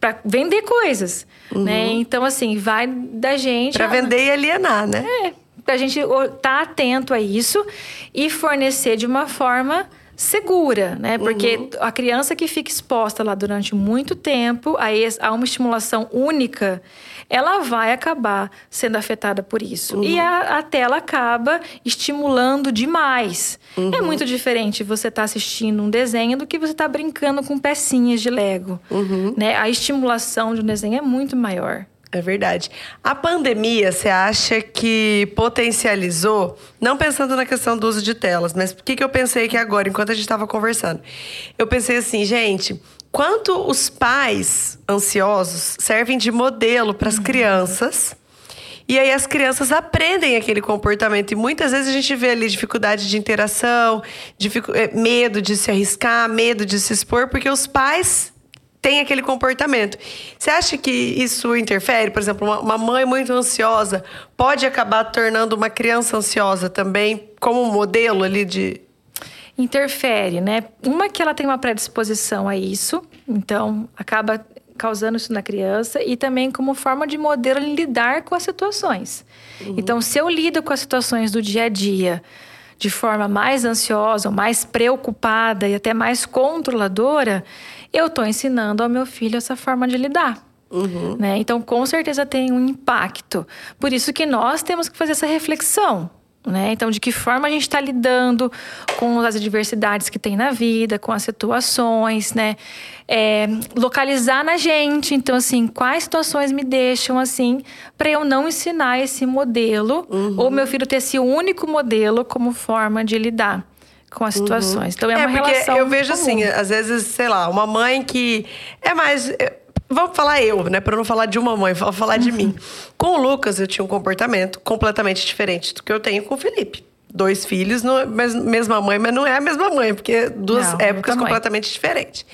[SPEAKER 2] Para vender coisas, né? Uhum. Então, assim, vai da gente...
[SPEAKER 1] Para vender e alienar, né?
[SPEAKER 2] É, pra gente estar tá atento a isso e fornecer de uma forma segura, né? Porque uhum. a criança que fica exposta lá durante muito tempo a, a uma estimulação única, ela vai acabar sendo afetada por isso. Uhum. E a, a, tela acaba estimulando demais. É uhum. É muito diferente você estar tá assistindo um desenho do que você estar tá brincando com pecinhas de Lego. Uhum. Né? A estimulação de um desenho é muito maior.
[SPEAKER 1] É verdade. A pandemia, você acha que potencializou, não pensando na questão do uso de telas, mas o que, que eu pensei aqui agora, enquanto a gente estava conversando? Eu pensei assim, gente, quanto os pais ansiosos servem de modelo para as uhum. crianças. E aí as crianças aprendem aquele comportamento. E muitas vezes a gente vê ali dificuldade de interação, dificu eh, medo de se arriscar, medo de se expor, porque os pais tem aquele comportamento. Você acha que isso interfere? Por exemplo, uma, uma mãe muito ansiosa pode acabar tornando uma criança ansiosa também como um modelo ali de,
[SPEAKER 2] interfere, né? Uma que ela tem uma predisposição a isso, então acaba causando isso na criança e também como forma de modelo em lidar com as situações. Uhum. Então, se eu lido com as situações do dia a dia de forma mais ansiosa, mais preocupada e até mais controladora, eu estou ensinando ao meu filho essa forma de lidar. Uhum. Né? Então, com certeza tem um impacto. Por isso que nós temos que fazer essa reflexão. Né? Então, de que forma a gente está lidando com as adversidades que tem na vida, com as situações, né? É, localizar na gente. Então, assim, quais situações me deixam assim para eu não ensinar esse modelo uhum. ou meu filho ter esse único modelo como forma de lidar com as uhum. situações. Uhum. Então é, é uma porque relação
[SPEAKER 1] eu vejo
[SPEAKER 2] comum.
[SPEAKER 1] assim, às vezes, sei lá, uma mãe que é mais vamos falar eu, né, para não falar de uma mãe, vou falar de uhum. mim. Com o Lucas eu tinha um comportamento completamente diferente do que eu tenho com o Felipe. Dois filhos, não, mesma mãe, mas não é a mesma mãe, porque duas não, épocas completamente diferentes.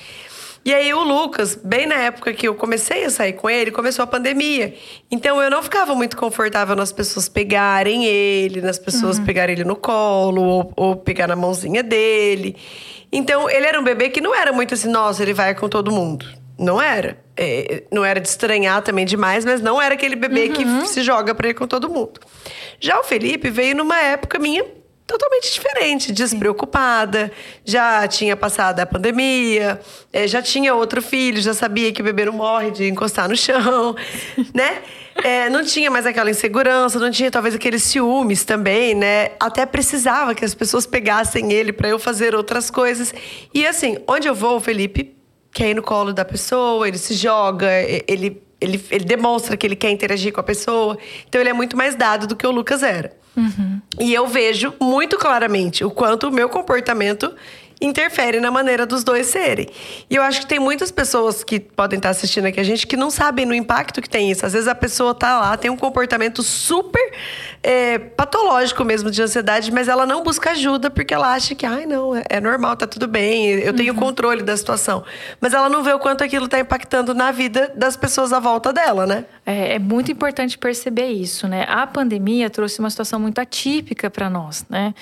[SPEAKER 1] E aí o Lucas, bem na época que eu comecei a sair com ele, começou a pandemia. Então eu não ficava muito confortável nas pessoas pegarem ele, nas pessoas uhum. pegarem ele no colo ou, ou pegar na mãozinha dele. Então ele era um bebê que não era muito assim, nossa, ele vai com todo mundo. Não era. É, não era de estranhar também demais, mas não era aquele bebê uhum. que se joga pra ir com todo mundo. Já o Felipe veio numa época minha totalmente diferente, despreocupada, já tinha passado a pandemia, é, já tinha outro filho, já sabia que o bebê não morre de encostar no chão, né? É, não tinha mais aquela insegurança, não tinha talvez aqueles ciúmes também, né? Até precisava que as pessoas pegassem ele para eu fazer outras coisas. E assim, onde eu vou, o Felipe quer ir no colo da pessoa, ele se joga, ele, ele, ele demonstra que ele quer interagir com a pessoa. Então ele é muito mais dado do que o Lucas era. Uhum. E eu vejo muito claramente o quanto o meu comportamento interfere na maneira dos dois serem. E eu acho que tem muitas pessoas que podem estar assistindo aqui a gente que não sabem no impacto que tem isso. Às vezes a pessoa tá lá, tem um comportamento super é, patológico mesmo de ansiedade, mas ela não busca ajuda porque ela acha que, ai, não, é, é normal, tá tudo bem, eu tenho uhum. controle da situação. Mas ela não vê o quanto aquilo está impactando na vida das pessoas à volta dela, né?
[SPEAKER 2] É, é muito importante perceber isso, né? A pandemia trouxe uma situação muito atípica para nós, né?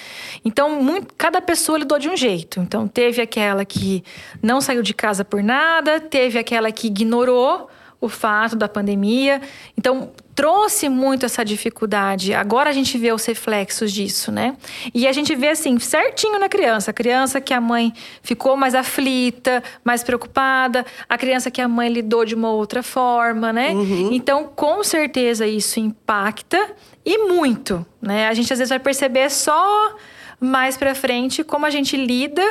[SPEAKER 2] Então, muito, cada pessoa lidou de um jeito. Então, teve aquela que não saiu de casa por nada, teve aquela que ignorou o fato da pandemia. Então, trouxe muito essa dificuldade. Agora a gente vê os reflexos disso, né? E a gente vê assim, certinho na criança. A criança que a mãe ficou mais aflita, mais preocupada, a criança que a mãe lidou de uma outra forma, né? Uhum. Então, com certeza isso impacta e muito, né? A gente às vezes vai perceber só mais para frente como a gente lida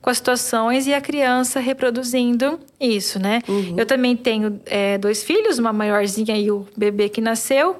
[SPEAKER 2] com as situações e a criança reproduzindo isso, né? Uhum. Eu também tenho é, dois filhos, uma maiorzinha e o bebê que nasceu.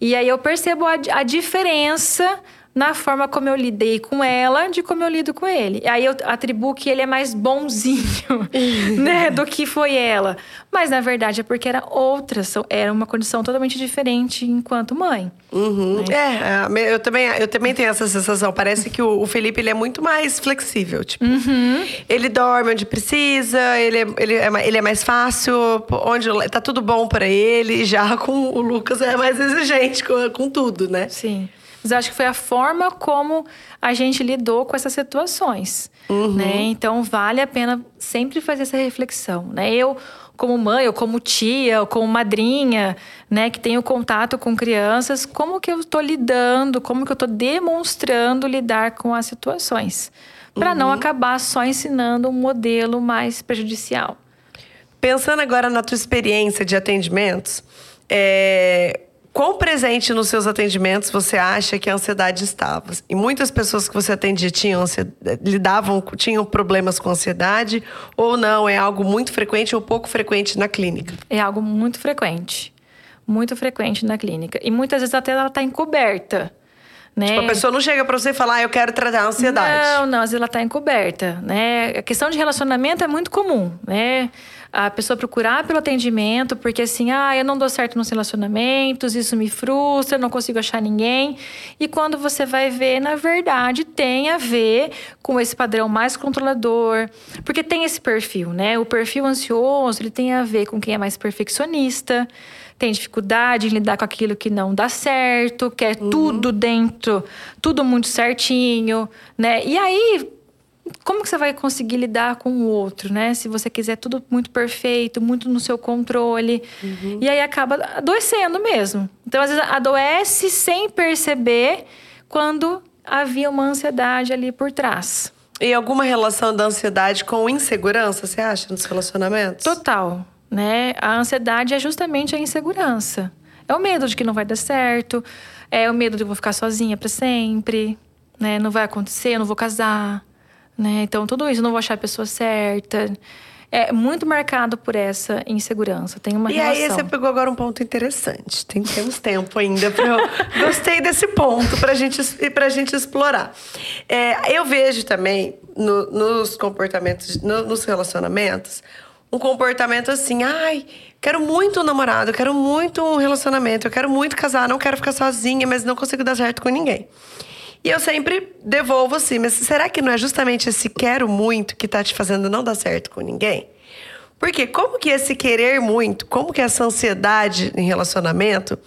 [SPEAKER 2] E aí eu percebo a, a diferença na forma como eu lidei com ela, de como eu lido com ele. Aí eu atribuo que ele é mais bonzinho, né, do que foi ela. Mas na verdade é porque era outra, era uma condição totalmente diferente enquanto mãe.
[SPEAKER 1] Uhum. Né? É, eu também, eu também tenho essa sensação. Parece que o, o Felipe ele é muito mais flexível. Tipo, uhum. ele dorme onde precisa, ele, ele, é, ele é mais fácil, onde tá tudo bom para ele. Já com o Lucas é mais exigente com, com tudo, né?
[SPEAKER 2] Sim. Mas acho que foi a forma como a gente lidou com essas situações. Uhum. Né? Então, vale a pena sempre fazer essa reflexão. Né? Eu, como mãe, ou como tia, ou como madrinha, né, que tenho contato com crianças, como que eu estou lidando, como que eu estou demonstrando lidar com as situações. Para uhum. não acabar só ensinando um modelo mais prejudicial.
[SPEAKER 1] Pensando agora na tua experiência de atendimentos, é, Quão presente nos seus atendimentos você acha que a ansiedade estava? E muitas pessoas que você atendia tinham lidavam, tinham problemas com ansiedade ou não? É algo muito frequente ou pouco frequente na clínica?
[SPEAKER 2] É algo muito frequente. Muito frequente na clínica. E muitas vezes até ela está encoberta. Né?
[SPEAKER 1] Tipo, a pessoa não chega para você e fala, ah, eu quero tratar a ansiedade.
[SPEAKER 2] Não, não, às vezes ela está encoberta, né? A questão de relacionamento é muito comum, né? A pessoa procurar pelo atendimento, porque assim, ah, eu não dou certo nos relacionamentos, isso me frustra, não consigo achar ninguém. E quando você vai ver, na verdade, tem a ver com esse padrão mais controlador, porque tem esse perfil, né? O perfil ansioso, ele tem a ver com quem é mais perfeccionista, tem dificuldade em lidar com aquilo que não dá certo, quer uhum. tudo dentro, tudo muito certinho, né? E aí como que você vai conseguir lidar com o outro, né? Se você quiser tudo muito perfeito, muito no seu controle. Uhum. E aí acaba adoecendo mesmo. Então, às vezes, adoece sem perceber quando havia uma ansiedade ali por trás.
[SPEAKER 1] E alguma relação da ansiedade com insegurança, você acha, nos relacionamentos?
[SPEAKER 2] Total. Né? A ansiedade é justamente a insegurança. É o medo de que não vai dar certo, é o medo de eu vou ficar sozinha para sempre, né? Não vai acontecer, eu não vou casar, né? Então, tudo isso, não vou achar a pessoa certa. É muito marcado por essa insegurança. Tem uma
[SPEAKER 1] e
[SPEAKER 2] relação.
[SPEAKER 1] aí você pegou agora um ponto interessante. Tem, temos tempo ainda para eu... Gostei desse ponto para gente, a gente explorar. É, eu vejo também no, nos comportamentos, no, nos relacionamentos, um comportamento assim, ai, quero muito um namorado, quero muito um relacionamento, eu quero muito casar, não quero ficar sozinha, mas não consigo dar certo com ninguém. E eu sempre devolvo assim, mas será que não é justamente esse quero muito que tá te fazendo não dar certo com ninguém? Porque como que esse querer muito, como que essa ansiedade em relacionamento,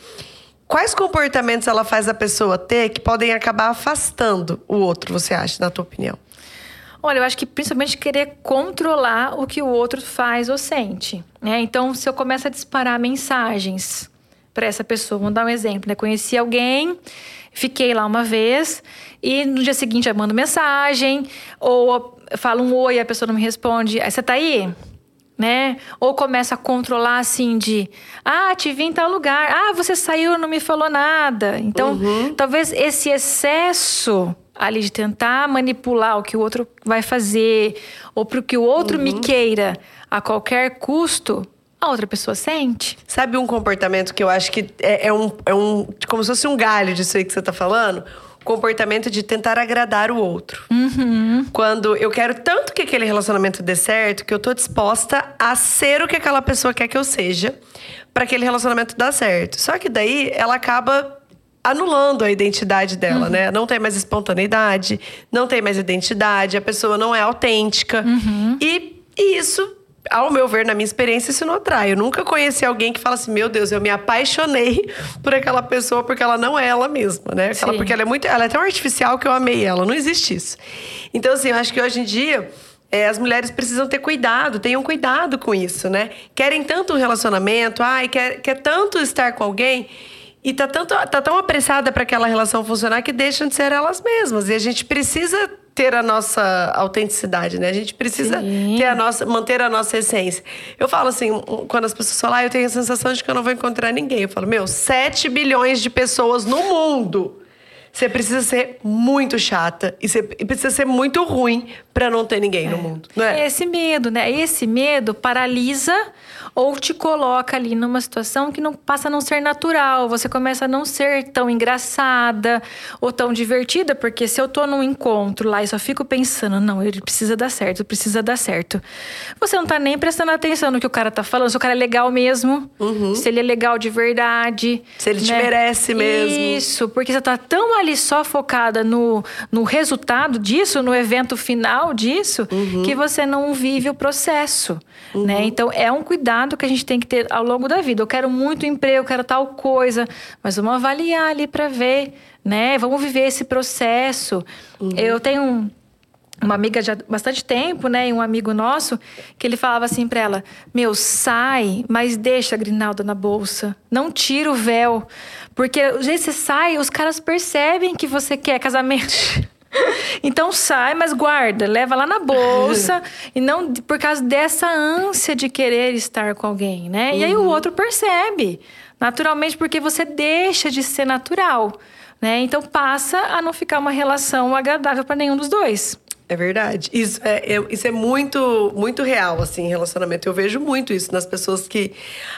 [SPEAKER 1] quais comportamentos ela faz a pessoa ter que podem acabar afastando o outro, você acha, na tua opinião?
[SPEAKER 2] Olha, eu acho que principalmente querer controlar o que o outro faz ou sente. Né? Então, se eu começo a disparar mensagens para essa pessoa, vamos dar um exemplo, né? Conheci alguém Fiquei lá uma vez e no dia seguinte eu mando mensagem ou falo um oi e a pessoa não me responde. Aí você tá aí? Né? Ou começa a controlar assim de ah, te vi em tal lugar, ah, você saiu não me falou nada. Então, uhum. talvez esse excesso ali de tentar manipular o que o outro vai fazer, ou para que o outro uhum. me queira a qualquer custo, a outra pessoa sente.
[SPEAKER 1] Sabe um comportamento que eu acho que é, é, um, é um. Como se fosse um galho disso aí que você tá falando? comportamento de tentar agradar o outro.
[SPEAKER 2] Uhum.
[SPEAKER 1] Quando eu quero tanto que aquele relacionamento dê certo, que eu tô disposta a ser o que aquela pessoa quer que eu seja, para aquele relacionamento dar certo. Só que daí ela acaba anulando a identidade dela,
[SPEAKER 2] Uhum.
[SPEAKER 1] né? Não tem mais espontaneidade, não tem mais identidade, a pessoa não é autêntica.
[SPEAKER 2] Uhum.
[SPEAKER 1] E, e isso, ao meu ver, na minha experiência, isso não atrai. Eu nunca conheci alguém que fala assim: meu Deus, eu me apaixonei por aquela pessoa porque ela não é ela mesma, né? Aquela- porque ela é muito. Ela é tão artificial que eu amei ela. Não existe isso. Então, assim, eu acho que hoje em dia. é, as mulheres precisam ter cuidado, tenham cuidado com isso, né? Querem tanto um relacionamento, ai, quer, quer tanto estar com alguém e tá, tanto, tá tão apressada para aquela relação funcionar que deixam de ser elas mesmas. E a gente precisa ter a nossa autenticidade, né? A gente precisa
[SPEAKER 2] Sim.
[SPEAKER 1] ter a nossa, manter a nossa essência. Eu falo assim, quando as pessoas falam, ah, eu tenho a sensação de que eu não vou encontrar ninguém. Eu falo, meu, 7 bilhões de pessoas no mundo. Você precisa ser muito chata e você precisa ser muito ruim para não ter ninguém no mundo, não é?
[SPEAKER 2] Esse medo, né? Esse medo paralisa ou te coloca ali numa situação que não passa a não ser natural. Você começa a não ser tão engraçada ou tão divertida, porque se eu tô num encontro lá e só fico pensando, não, ele precisa dar certo, precisa dar certo. Você não tá nem prestando atenção no que o cara tá falando, se o cara é legal mesmo, se ele é legal de verdade.
[SPEAKER 1] Uhum. Se ele te
[SPEAKER 2] né?
[SPEAKER 1] merece mesmo.
[SPEAKER 2] Isso, porque você tá tão ali só focada no, no resultado disso, no evento final disso,
[SPEAKER 1] Uhum.
[SPEAKER 2] que você não vive o processo, né? Então, é um cuidado que a gente tem que ter ao longo da vida. Eu quero muito emprego, eu quero tal coisa, mas vamos avaliar ali para ver, né? Vamos viver esse processo.
[SPEAKER 1] Uhum.
[SPEAKER 2] Eu tenho um uma amiga há bastante tempo, né? E um amigo nosso, que ele falava assim pra ela: Meu, sai, mas deixa a grinalda na bolsa. Não tira o véu. Porque o jeito que você sai, os caras percebem que você quer casamento. Então sai, mas guarda, leva lá na bolsa e não por causa dessa ânsia de querer estar com alguém, né? E aí o outro percebe, naturalmente, porque você deixa de ser natural, né? Então passa a não ficar uma relação agradável para nenhum dos dois.
[SPEAKER 1] É verdade. Isso é, é- isso é muito, muito real, assim, em relacionamento. Eu vejo muito isso nas pessoas que.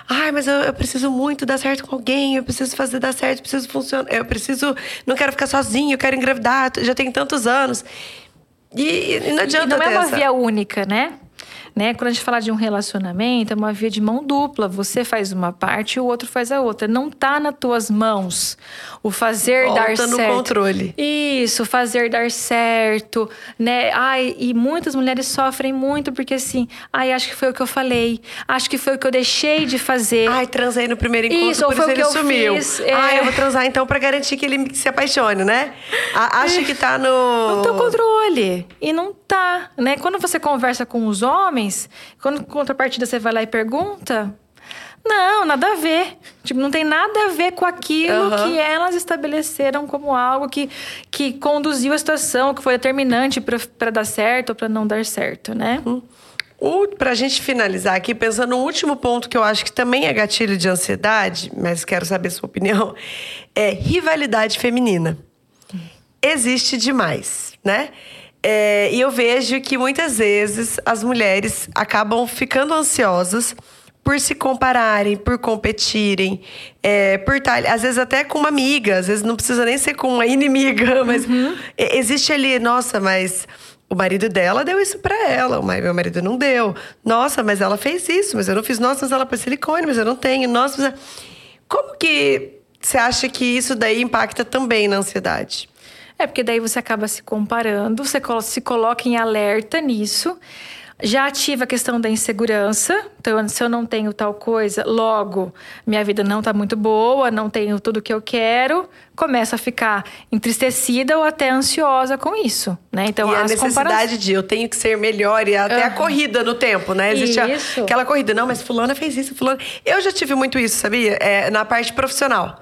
[SPEAKER 1] Ai, mas eu, eu preciso muito dar certo com alguém, eu preciso fazer dar certo, eu preciso funcionar. Eu preciso. Não quero ficar sozinho, eu quero engravidar, já tenho tantos anos. E, e não adianta
[SPEAKER 2] E não é uma
[SPEAKER 1] essa-
[SPEAKER 2] via única, né? Né? Quando a gente fala de um relacionamento, é uma via de mão dupla. Você faz uma parte e o outro faz a outra. Não tá nas tuas mãos o fazer dar
[SPEAKER 1] Volta no
[SPEAKER 2] certo.
[SPEAKER 1] controle.
[SPEAKER 2] Isso, fazer dar certo, né? Ai, e muitas mulheres sofrem muito porque assim, ai, acho que foi o que eu falei, acho que foi o que eu deixei de fazer.
[SPEAKER 1] Ai, transei no primeiro encontro,
[SPEAKER 2] Isso, ou
[SPEAKER 1] por
[SPEAKER 2] foi
[SPEAKER 1] isso
[SPEAKER 2] o que
[SPEAKER 1] ele
[SPEAKER 2] eu
[SPEAKER 1] sumiu.
[SPEAKER 2] fiz, é.
[SPEAKER 1] Ai, eu vou transar então pra garantir que ele se apaixone, né? A- acha que tá no.
[SPEAKER 2] no teu controle. E não tá, né? Quando você conversa com os homens, quando em contrapartida você vai lá e pergunta, não, nada a ver. Tipo, não tem nada a ver com aquilo
[SPEAKER 1] Aham.
[SPEAKER 2] que elas estabeleceram como algo que, que conduziu a situação, que foi determinante para dar certo ou para não dar certo, né?
[SPEAKER 1] O, pra gente finalizar aqui, pensando no último ponto que eu acho que também é gatilho de ansiedade, mas quero saber sua opinião, é rivalidade feminina. Existe demais, né? É, e eu vejo que muitas vezes as mulheres acabam ficando ansiosas por se compararem, por competirem, é, por estar, às vezes até com uma amiga, às vezes não precisa nem ser com uma inimiga, mas e- existe ali, nossa, mas o marido dela deu isso pra ela, o ma- meu marido não deu. Nossa, mas ela fez isso, mas eu não fiz. Nossa, mas ela pôs silicone, mas eu não tenho. Nossa, mas... como que você acha que isso daí impacta também na ansiedade?
[SPEAKER 2] É porque daí você acaba se comparando, você se coloca em alerta nisso. Já ativa a questão da insegurança. Então, se eu não tenho tal coisa, logo minha vida não está muito boa, não tenho tudo que eu quero, começa a ficar entristecida ou até ansiosa com isso, né? Então,
[SPEAKER 1] e a necessidade
[SPEAKER 2] comparações-
[SPEAKER 1] de eu tenho que ser melhor e até a
[SPEAKER 2] Aham.
[SPEAKER 1] corrida no tempo, né? Existe a- aquela corrida. Não, mas fulana fez isso, fulana... Eu já tive muito isso, sabia? É, na parte profissional.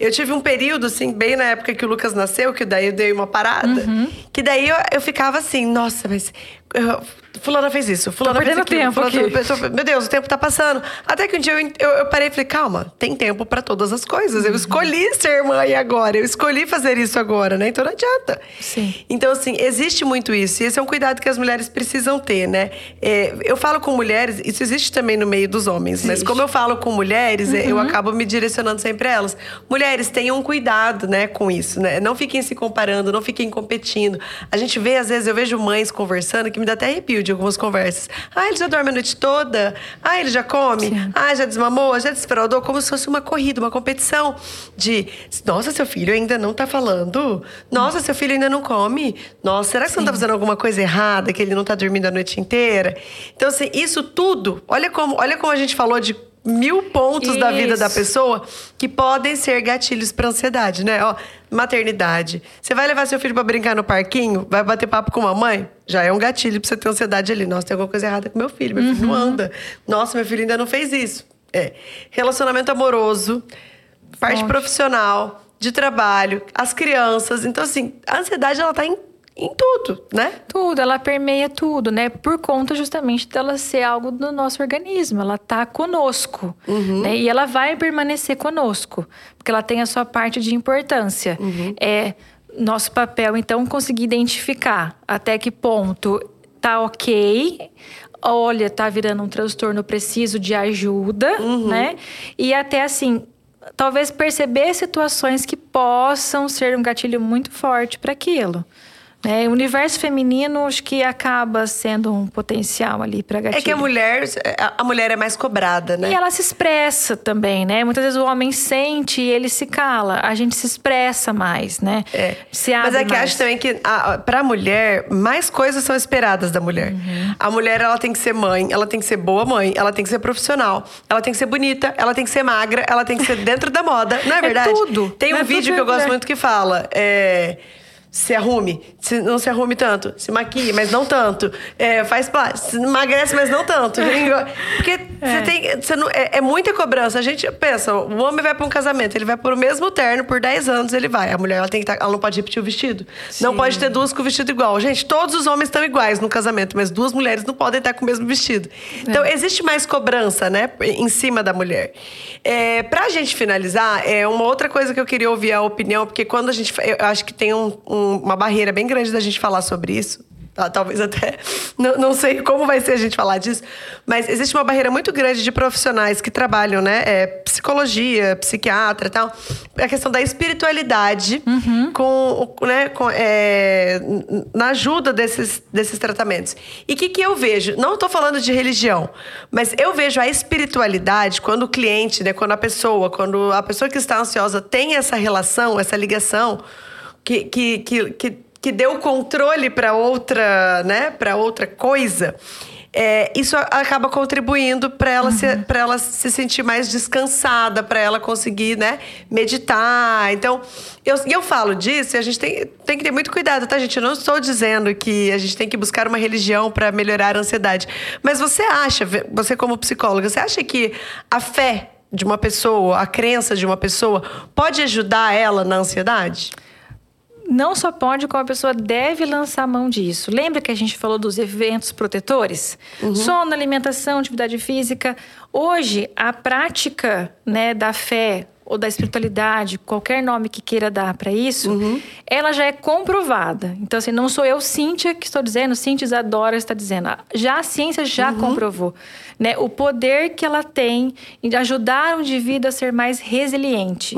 [SPEAKER 1] Eu tive um período, assim, bem na época que o Lucas nasceu, que daí eu dei uma parada.
[SPEAKER 2] Uhum.
[SPEAKER 1] Que daí eu, eu ficava assim, nossa, mas... eu- Fulana fez isso, fulana fez aquilo.
[SPEAKER 2] tempo
[SPEAKER 1] fulana,
[SPEAKER 2] aqui.
[SPEAKER 1] meu Deus, o tempo tá passando. Até que um dia eu, eu, eu parei e falei, calma, tem tempo pra todas as coisas. Eu escolhi ser mãe agora, eu escolhi fazer isso agora, né? Então não adianta.
[SPEAKER 2] Sim.
[SPEAKER 1] Então, assim, existe muito isso. E esse é um cuidado que as mulheres precisam ter, né? É, eu falo com mulheres, isso existe também no meio dos homens, mas
[SPEAKER 2] Existe.
[SPEAKER 1] como eu falo com mulheres, é, eu acabo me direcionando sempre a elas. Mulheres, tenham cuidado, né, com isso, né? Não fiquem se comparando, não fiquem competindo. A gente vê, às vezes, eu vejo mães conversando que me dá até arrepio de algumas conversas. Ah, ele já dorme a noite toda? Ah, ele já come? Ah, já desmamou? Já desfraudou? Como se fosse uma corrida, uma competição de... Nossa, seu filho ainda não tá falando? Nossa, seu filho ainda não come? Nossa, será que você não tá fazendo alguma coisa errada, que ele não tá dormindo a noite inteira? Então, assim, isso tudo... Olha como, olha como a gente falou de mil pontos da vida da
[SPEAKER 2] Isso.
[SPEAKER 1] pessoa que podem ser gatilhos para ansiedade, né? Ó, maternidade. Você vai levar seu filho para brincar no parquinho, vai bater papo com a mãe, já é um gatilho para você ter ansiedade ali. Nossa, tem alguma coisa errada com meu filho, meu filho não anda. Nossa, meu filho ainda não fez isso. É. Relacionamento amoroso, parte profissional, de trabalho, as crianças. Então, assim, a ansiedade ela tá em, em tudo, né?
[SPEAKER 2] Tudo, ela permeia tudo, né? Por conta justamente dela ser algo do nosso organismo. Ela tá conosco, né? E ela vai permanecer conosco, porque ela tem a sua parte de importância. É nosso papel, então, conseguir identificar até que ponto tá ok. Olha, tá virando um transtorno, preciso de ajuda, né? E até assim, talvez perceber situações que possam ser um gatilho muito forte para aquilo. Né? O universo feminino acho que acaba sendo um potencial ali para gatilho.
[SPEAKER 1] É que a mulher, a- mulher é mais cobrada, né?
[SPEAKER 2] E ela se expressa também, né? Muitas vezes o homem sente e ele se cala. A gente se expressa mais, né?
[SPEAKER 1] É.
[SPEAKER 2] Se abre
[SPEAKER 1] Mas é que
[SPEAKER 2] mais.
[SPEAKER 1] acho também que a, a- pra mulher, mais coisas são esperadas da mulher.
[SPEAKER 2] Uhum.
[SPEAKER 1] A mulher, ela tem que ser mãe, ela tem que ser boa mãe, ela tem que ser profissional, ela tem que ser bonita, ela tem que ser magra, ela tem que ser dentro da moda. Não é
[SPEAKER 2] É
[SPEAKER 1] verdade?
[SPEAKER 2] tudo.
[SPEAKER 1] Tem um
[SPEAKER 2] É
[SPEAKER 1] vídeo que eu gosto muito que fala. É, se arrume, se não se arrume tanto, se maquie, mas não tanto. É, faz se emagrece, mas não tanto. Porque você tem. Você não, é, é muita cobrança. A gente pensa, o homem vai para um casamento, ele vai por o mesmo terno por 10 anos, ele vai. A mulher ela tem que tá, ela não pode repetir o vestido. Não
[SPEAKER 2] Sim.
[SPEAKER 1] pode ter duas com o vestido igual. Gente, todos os homens estão iguais no casamento, mas duas mulheres não podem estar com o mesmo vestido. Então, existe mais cobrança, né, em cima da mulher. É, pra gente finalizar, é uma outra coisa que eu queria ouvir a opinião, porque quando a gente. Eu acho que tem um- um- uma barreira bem grande da gente falar sobre isso. tá? Talvez até. Não, não sei como vai ser a gente falar disso. Mas existe uma barreira muito grande de profissionais que trabalham, né? É, psicologia, psiquiatra e tal. A questão da espiritualidade com, o- né, com, é, na ajuda desses, desses tratamentos. E o que, que eu vejo? Não estou falando de religião, mas eu vejo a espiritualidade quando o cliente, né, quando a pessoa, quando a pessoa que está ansiosa tem essa relação, essa ligação, que, que, que, que, que deu o controle para outra, né, para outra coisa. é, isso acaba contribuindo para ela, se, pra ela se sentir mais descansada, para ela conseguir né, meditar. Então, eu, eu falo disso e a gente tem, tem que ter muito cuidado, tá, gente? Eu não estou dizendo que a gente tem que buscar uma religião para melhorar a ansiedade. Mas você acha, você como psicóloga, você acha que a fé de uma pessoa, a crença de uma pessoa, pode ajudar ela na ansiedade?
[SPEAKER 2] Não só pode, como a pessoa deve lançar mão disso. Lembra que a gente falou dos eventos protetores? Sono, alimentação, atividade física. Hoje, a prática né, da fé ou da espiritualidade, qualquer nome que queira dar para isso, ela já é comprovada. Então, assim, não sou eu, Cíntia, que estou dizendo, Cíntia Isadora está dizendo. Já a ciência já comprovou né, o poder que ela tem em ajudar o indivíduo a ser mais resiliente.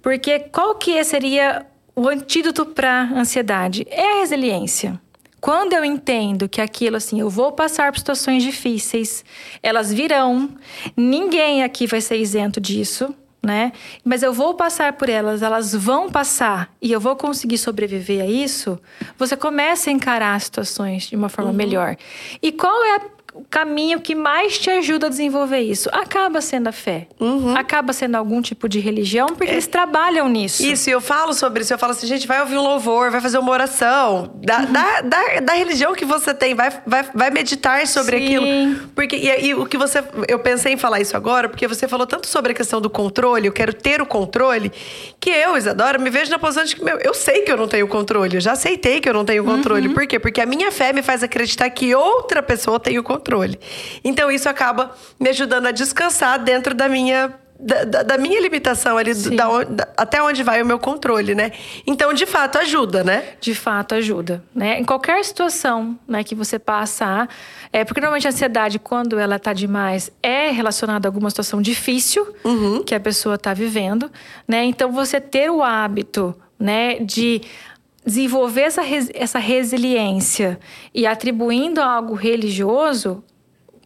[SPEAKER 2] Porque qual que seria o antídoto para ansiedade? É a resiliência. Quando eu entendo que aquilo assim, eu vou passar por situações difíceis, elas virão, ninguém aqui vai ser isento disso, né? Mas eu vou passar por elas, elas vão passar e eu vou conseguir sobreviver a isso. Você começa a encarar as situações de uma forma melhor. E qual é a o caminho que mais te ajuda a desenvolver isso acaba sendo a fé.
[SPEAKER 1] Uhum.
[SPEAKER 2] Acaba sendo algum tipo de religião, porque é. eles trabalham nisso.
[SPEAKER 1] Isso, e eu falo sobre isso. Eu falo assim, gente, vai ouvir um louvor, vai fazer uma oração. Da, uhum. da, da, da, religião que você tem, vai, vai, vai meditar sobre Sim. aquilo. Porque, e, e, o que você. Eu pensei em falar isso agora, porque você falou tanto sobre a questão do controle, eu quero ter o controle, que eu, Isadora, me vejo na posição de que, meu, eu sei que eu não tenho controle. Eu já aceitei que eu não tenho controle. Uhum. Por quê? Porque a minha fé me faz acreditar que outra pessoa tem o controle. Então isso acaba me ajudando a descansar dentro da minha da, da, minha limitação ali, da, da, até onde vai o meu controle, né? Então, de fato, ajuda, né?
[SPEAKER 2] De fato, ajuda. Né? Em qualquer situação né, que você passar, é, porque normalmente a ansiedade, quando ela tá demais, é relacionada a alguma situação difícil uhum. que a pessoa está vivendo, né? Então, você ter o hábito né, de desenvolver essa, essa resiliência e atribuindo a algo religioso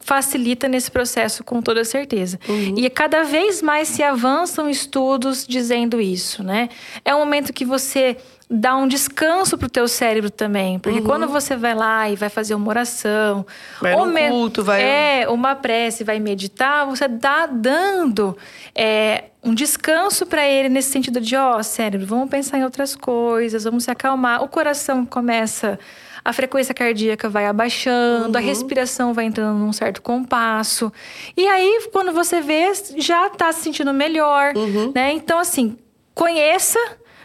[SPEAKER 2] facilita nesse processo com toda certeza. Uhum. E cada vez mais se avançam estudos dizendo isso, né? É um momento que você dá um descanso pro teu cérebro também, porque uhum. quando você vai lá e vai fazer uma oração,
[SPEAKER 1] vai ou no culto, vai
[SPEAKER 2] é uma prece, vai meditar, você dá dando é, um descanso para ele nesse sentido de ó, oh, cérebro, vamos pensar em outras coisas, vamos se acalmar. O coração começa a frequência cardíaca vai abaixando, uhum. a respiração vai entrando num certo compasso. E aí, quando você vê, já está se sentindo melhor, uhum. né? Então, assim, conheça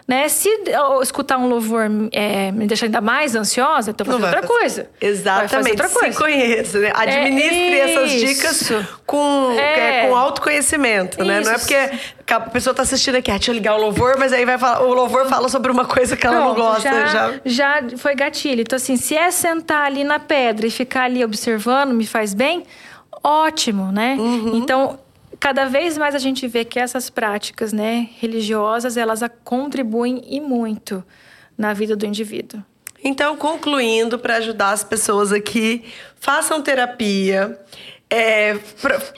[SPEAKER 2] né? Se escutar um louvor é, me deixar ainda mais ansiosa, então fazer outra coisa.
[SPEAKER 1] Exatamente. Outra coisa. Se conheça, né? Administre é essas dicas com, é. com autoconhecimento, né? Não é porque a pessoa está assistindo aqui, ah, deixa eu ligar o louvor, mas aí vai falar, o louvor fala sobre uma coisa que ela Pronto, não gosta.
[SPEAKER 2] Já, já... já foi gatilho. Então, assim, se é sentar ali na pedra e ficar ali observando, me faz bem, ótimo, né? Uhum. Então, cada vez mais a gente vê que essas práticas né, religiosas, elas contribuem e muito na vida do indivíduo.
[SPEAKER 1] Então, concluindo, para ajudar as pessoas aqui, façam terapia, é,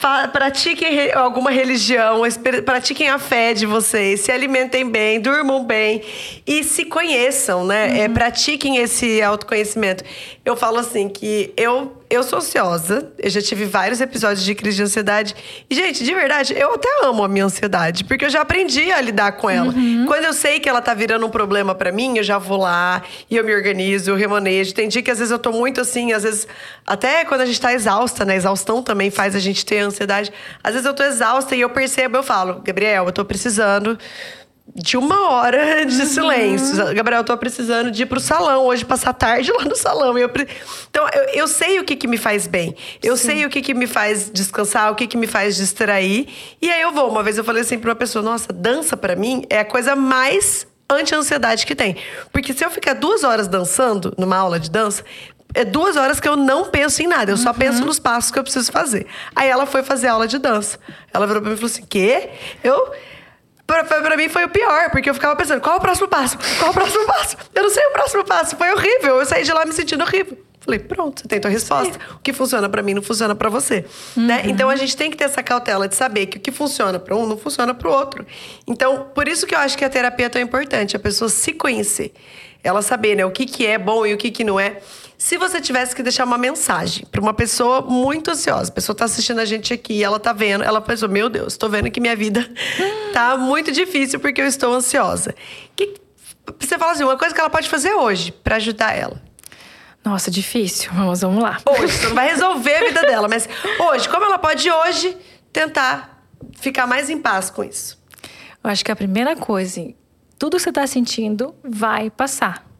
[SPEAKER 1] pra, pratiquem alguma religião, pratiquem a fé de vocês, se alimentem bem, durmam bem e se conheçam, né? É, uhum. É, pratiquem esse autoconhecimento. Eu falo assim que eu eu sou ansiosa, eu já tive vários episódios de crise de ansiedade. E, gente, de verdade, eu até amo a minha ansiedade, porque eu já aprendi a lidar com ela. Uhum. Quando eu sei que ela tá virando um problema para mim, eu já vou lá e eu me organizo, eu remanejo. Tem dia que às vezes eu tô muito assim, às vezes, até quando a gente tá exausta, né? Exaustão também faz a gente ter ansiedade. Às vezes eu tô exausta e eu percebo, eu falo, Gabriel, eu tô precisando de uma hora de uhum. silêncio. Gabriel, eu tô precisando de ir pro salão hoje, passar tarde lá no salão. Eu pre... Então, eu, eu, sei o que, que me faz bem. Eu Sim. sei o que, que me faz descansar, o que, que me faz distrair. E aí eu vou. Uma vez eu falei assim pra uma pessoa: nossa, dança para mim é a coisa mais anti-ansiedade que tem. Porque se eu ficar duas horas dançando numa aula de dança, é duas horas que eu não penso em nada, eu só uhum. penso nos passos que eu preciso fazer. Aí ela foi fazer aula de dança. Ela virou pra mim e falou assim: quê? Eu. Pra, pra, mim foi o pior, porque eu ficava pensando, qual é o próximo passo? Qual é o próximo passo? Eu não sei o próximo passo. Foi horrível. Eu saí de lá me sentindo horrível. Falei, pronto, você tem a resposta. O que funciona para mim não funciona para você. Né? Uhum. Né? Então a gente tem que ter essa cautela de saber que o que funciona para um não funciona para o outro. Então, por isso que eu acho que a terapia é tão importante, a pessoa se conhecer. Ela saber né, o que, que é bom e o que, que não é. Se você tivesse que deixar uma mensagem para uma pessoa muito ansiosa, a pessoa está assistindo a gente aqui, ela está vendo, ela pensou: meu Deus, estou vendo que minha vida tá muito difícil porque eu estou ansiosa. Que, você fala assim, uma coisa que ela pode fazer hoje para ajudar ela.
[SPEAKER 2] Nossa, difícil. Vamos, vamos lá.
[SPEAKER 1] Hoje, você não vai resolver a vida dela, mas hoje, como ela pode hoje tentar ficar mais em paz com isso?
[SPEAKER 2] Eu acho que a primeira coisa, tudo que você está sentindo vai passar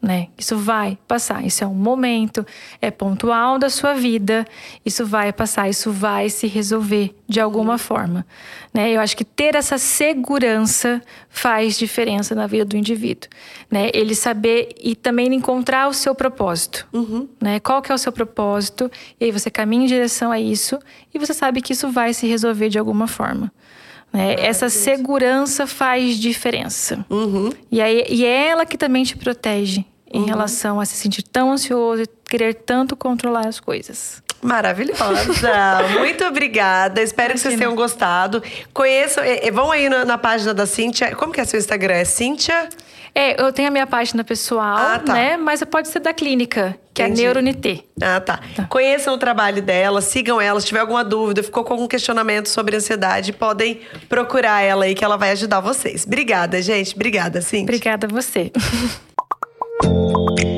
[SPEAKER 2] né? Isso vai passar, isso é um momento, é pontual da sua vida, isso vai passar, isso vai se resolver de alguma forma, né? Eu acho que ter essa segurança faz diferença na vida do indivíduo, né? Ele saber e também encontrar o seu propósito, uhum. né? Qual que é o seu propósito? E aí você caminha em direção a isso e você sabe que isso vai se resolver de alguma forma. Né? Essa segurança faz diferença. Uhum. E, aí, e é ela que também te protege em uhum. relação a se sentir tão ansioso e querer tanto controlar as coisas.
[SPEAKER 1] Maravilhosa. Muito obrigada. Espero que vocês tenham gostado. Conheçam, eh, vão aí na, na página da Cíntia. Como que é seu Instagram? É Cíntia?
[SPEAKER 2] É, eu tenho a minha página pessoal,
[SPEAKER 1] Ah, tá.
[SPEAKER 2] né? Mas pode ser da clínica, que
[SPEAKER 1] Entendi.
[SPEAKER 2] é Neuronité.
[SPEAKER 1] Ah, tá. Conheçam o trabalho dela, sigam ela. Se tiver alguma dúvida, ficou com algum questionamento sobre ansiedade, podem procurar ela aí que ela vai ajudar vocês. Obrigada, gente. Obrigada, Cíntia.
[SPEAKER 2] Obrigada a você.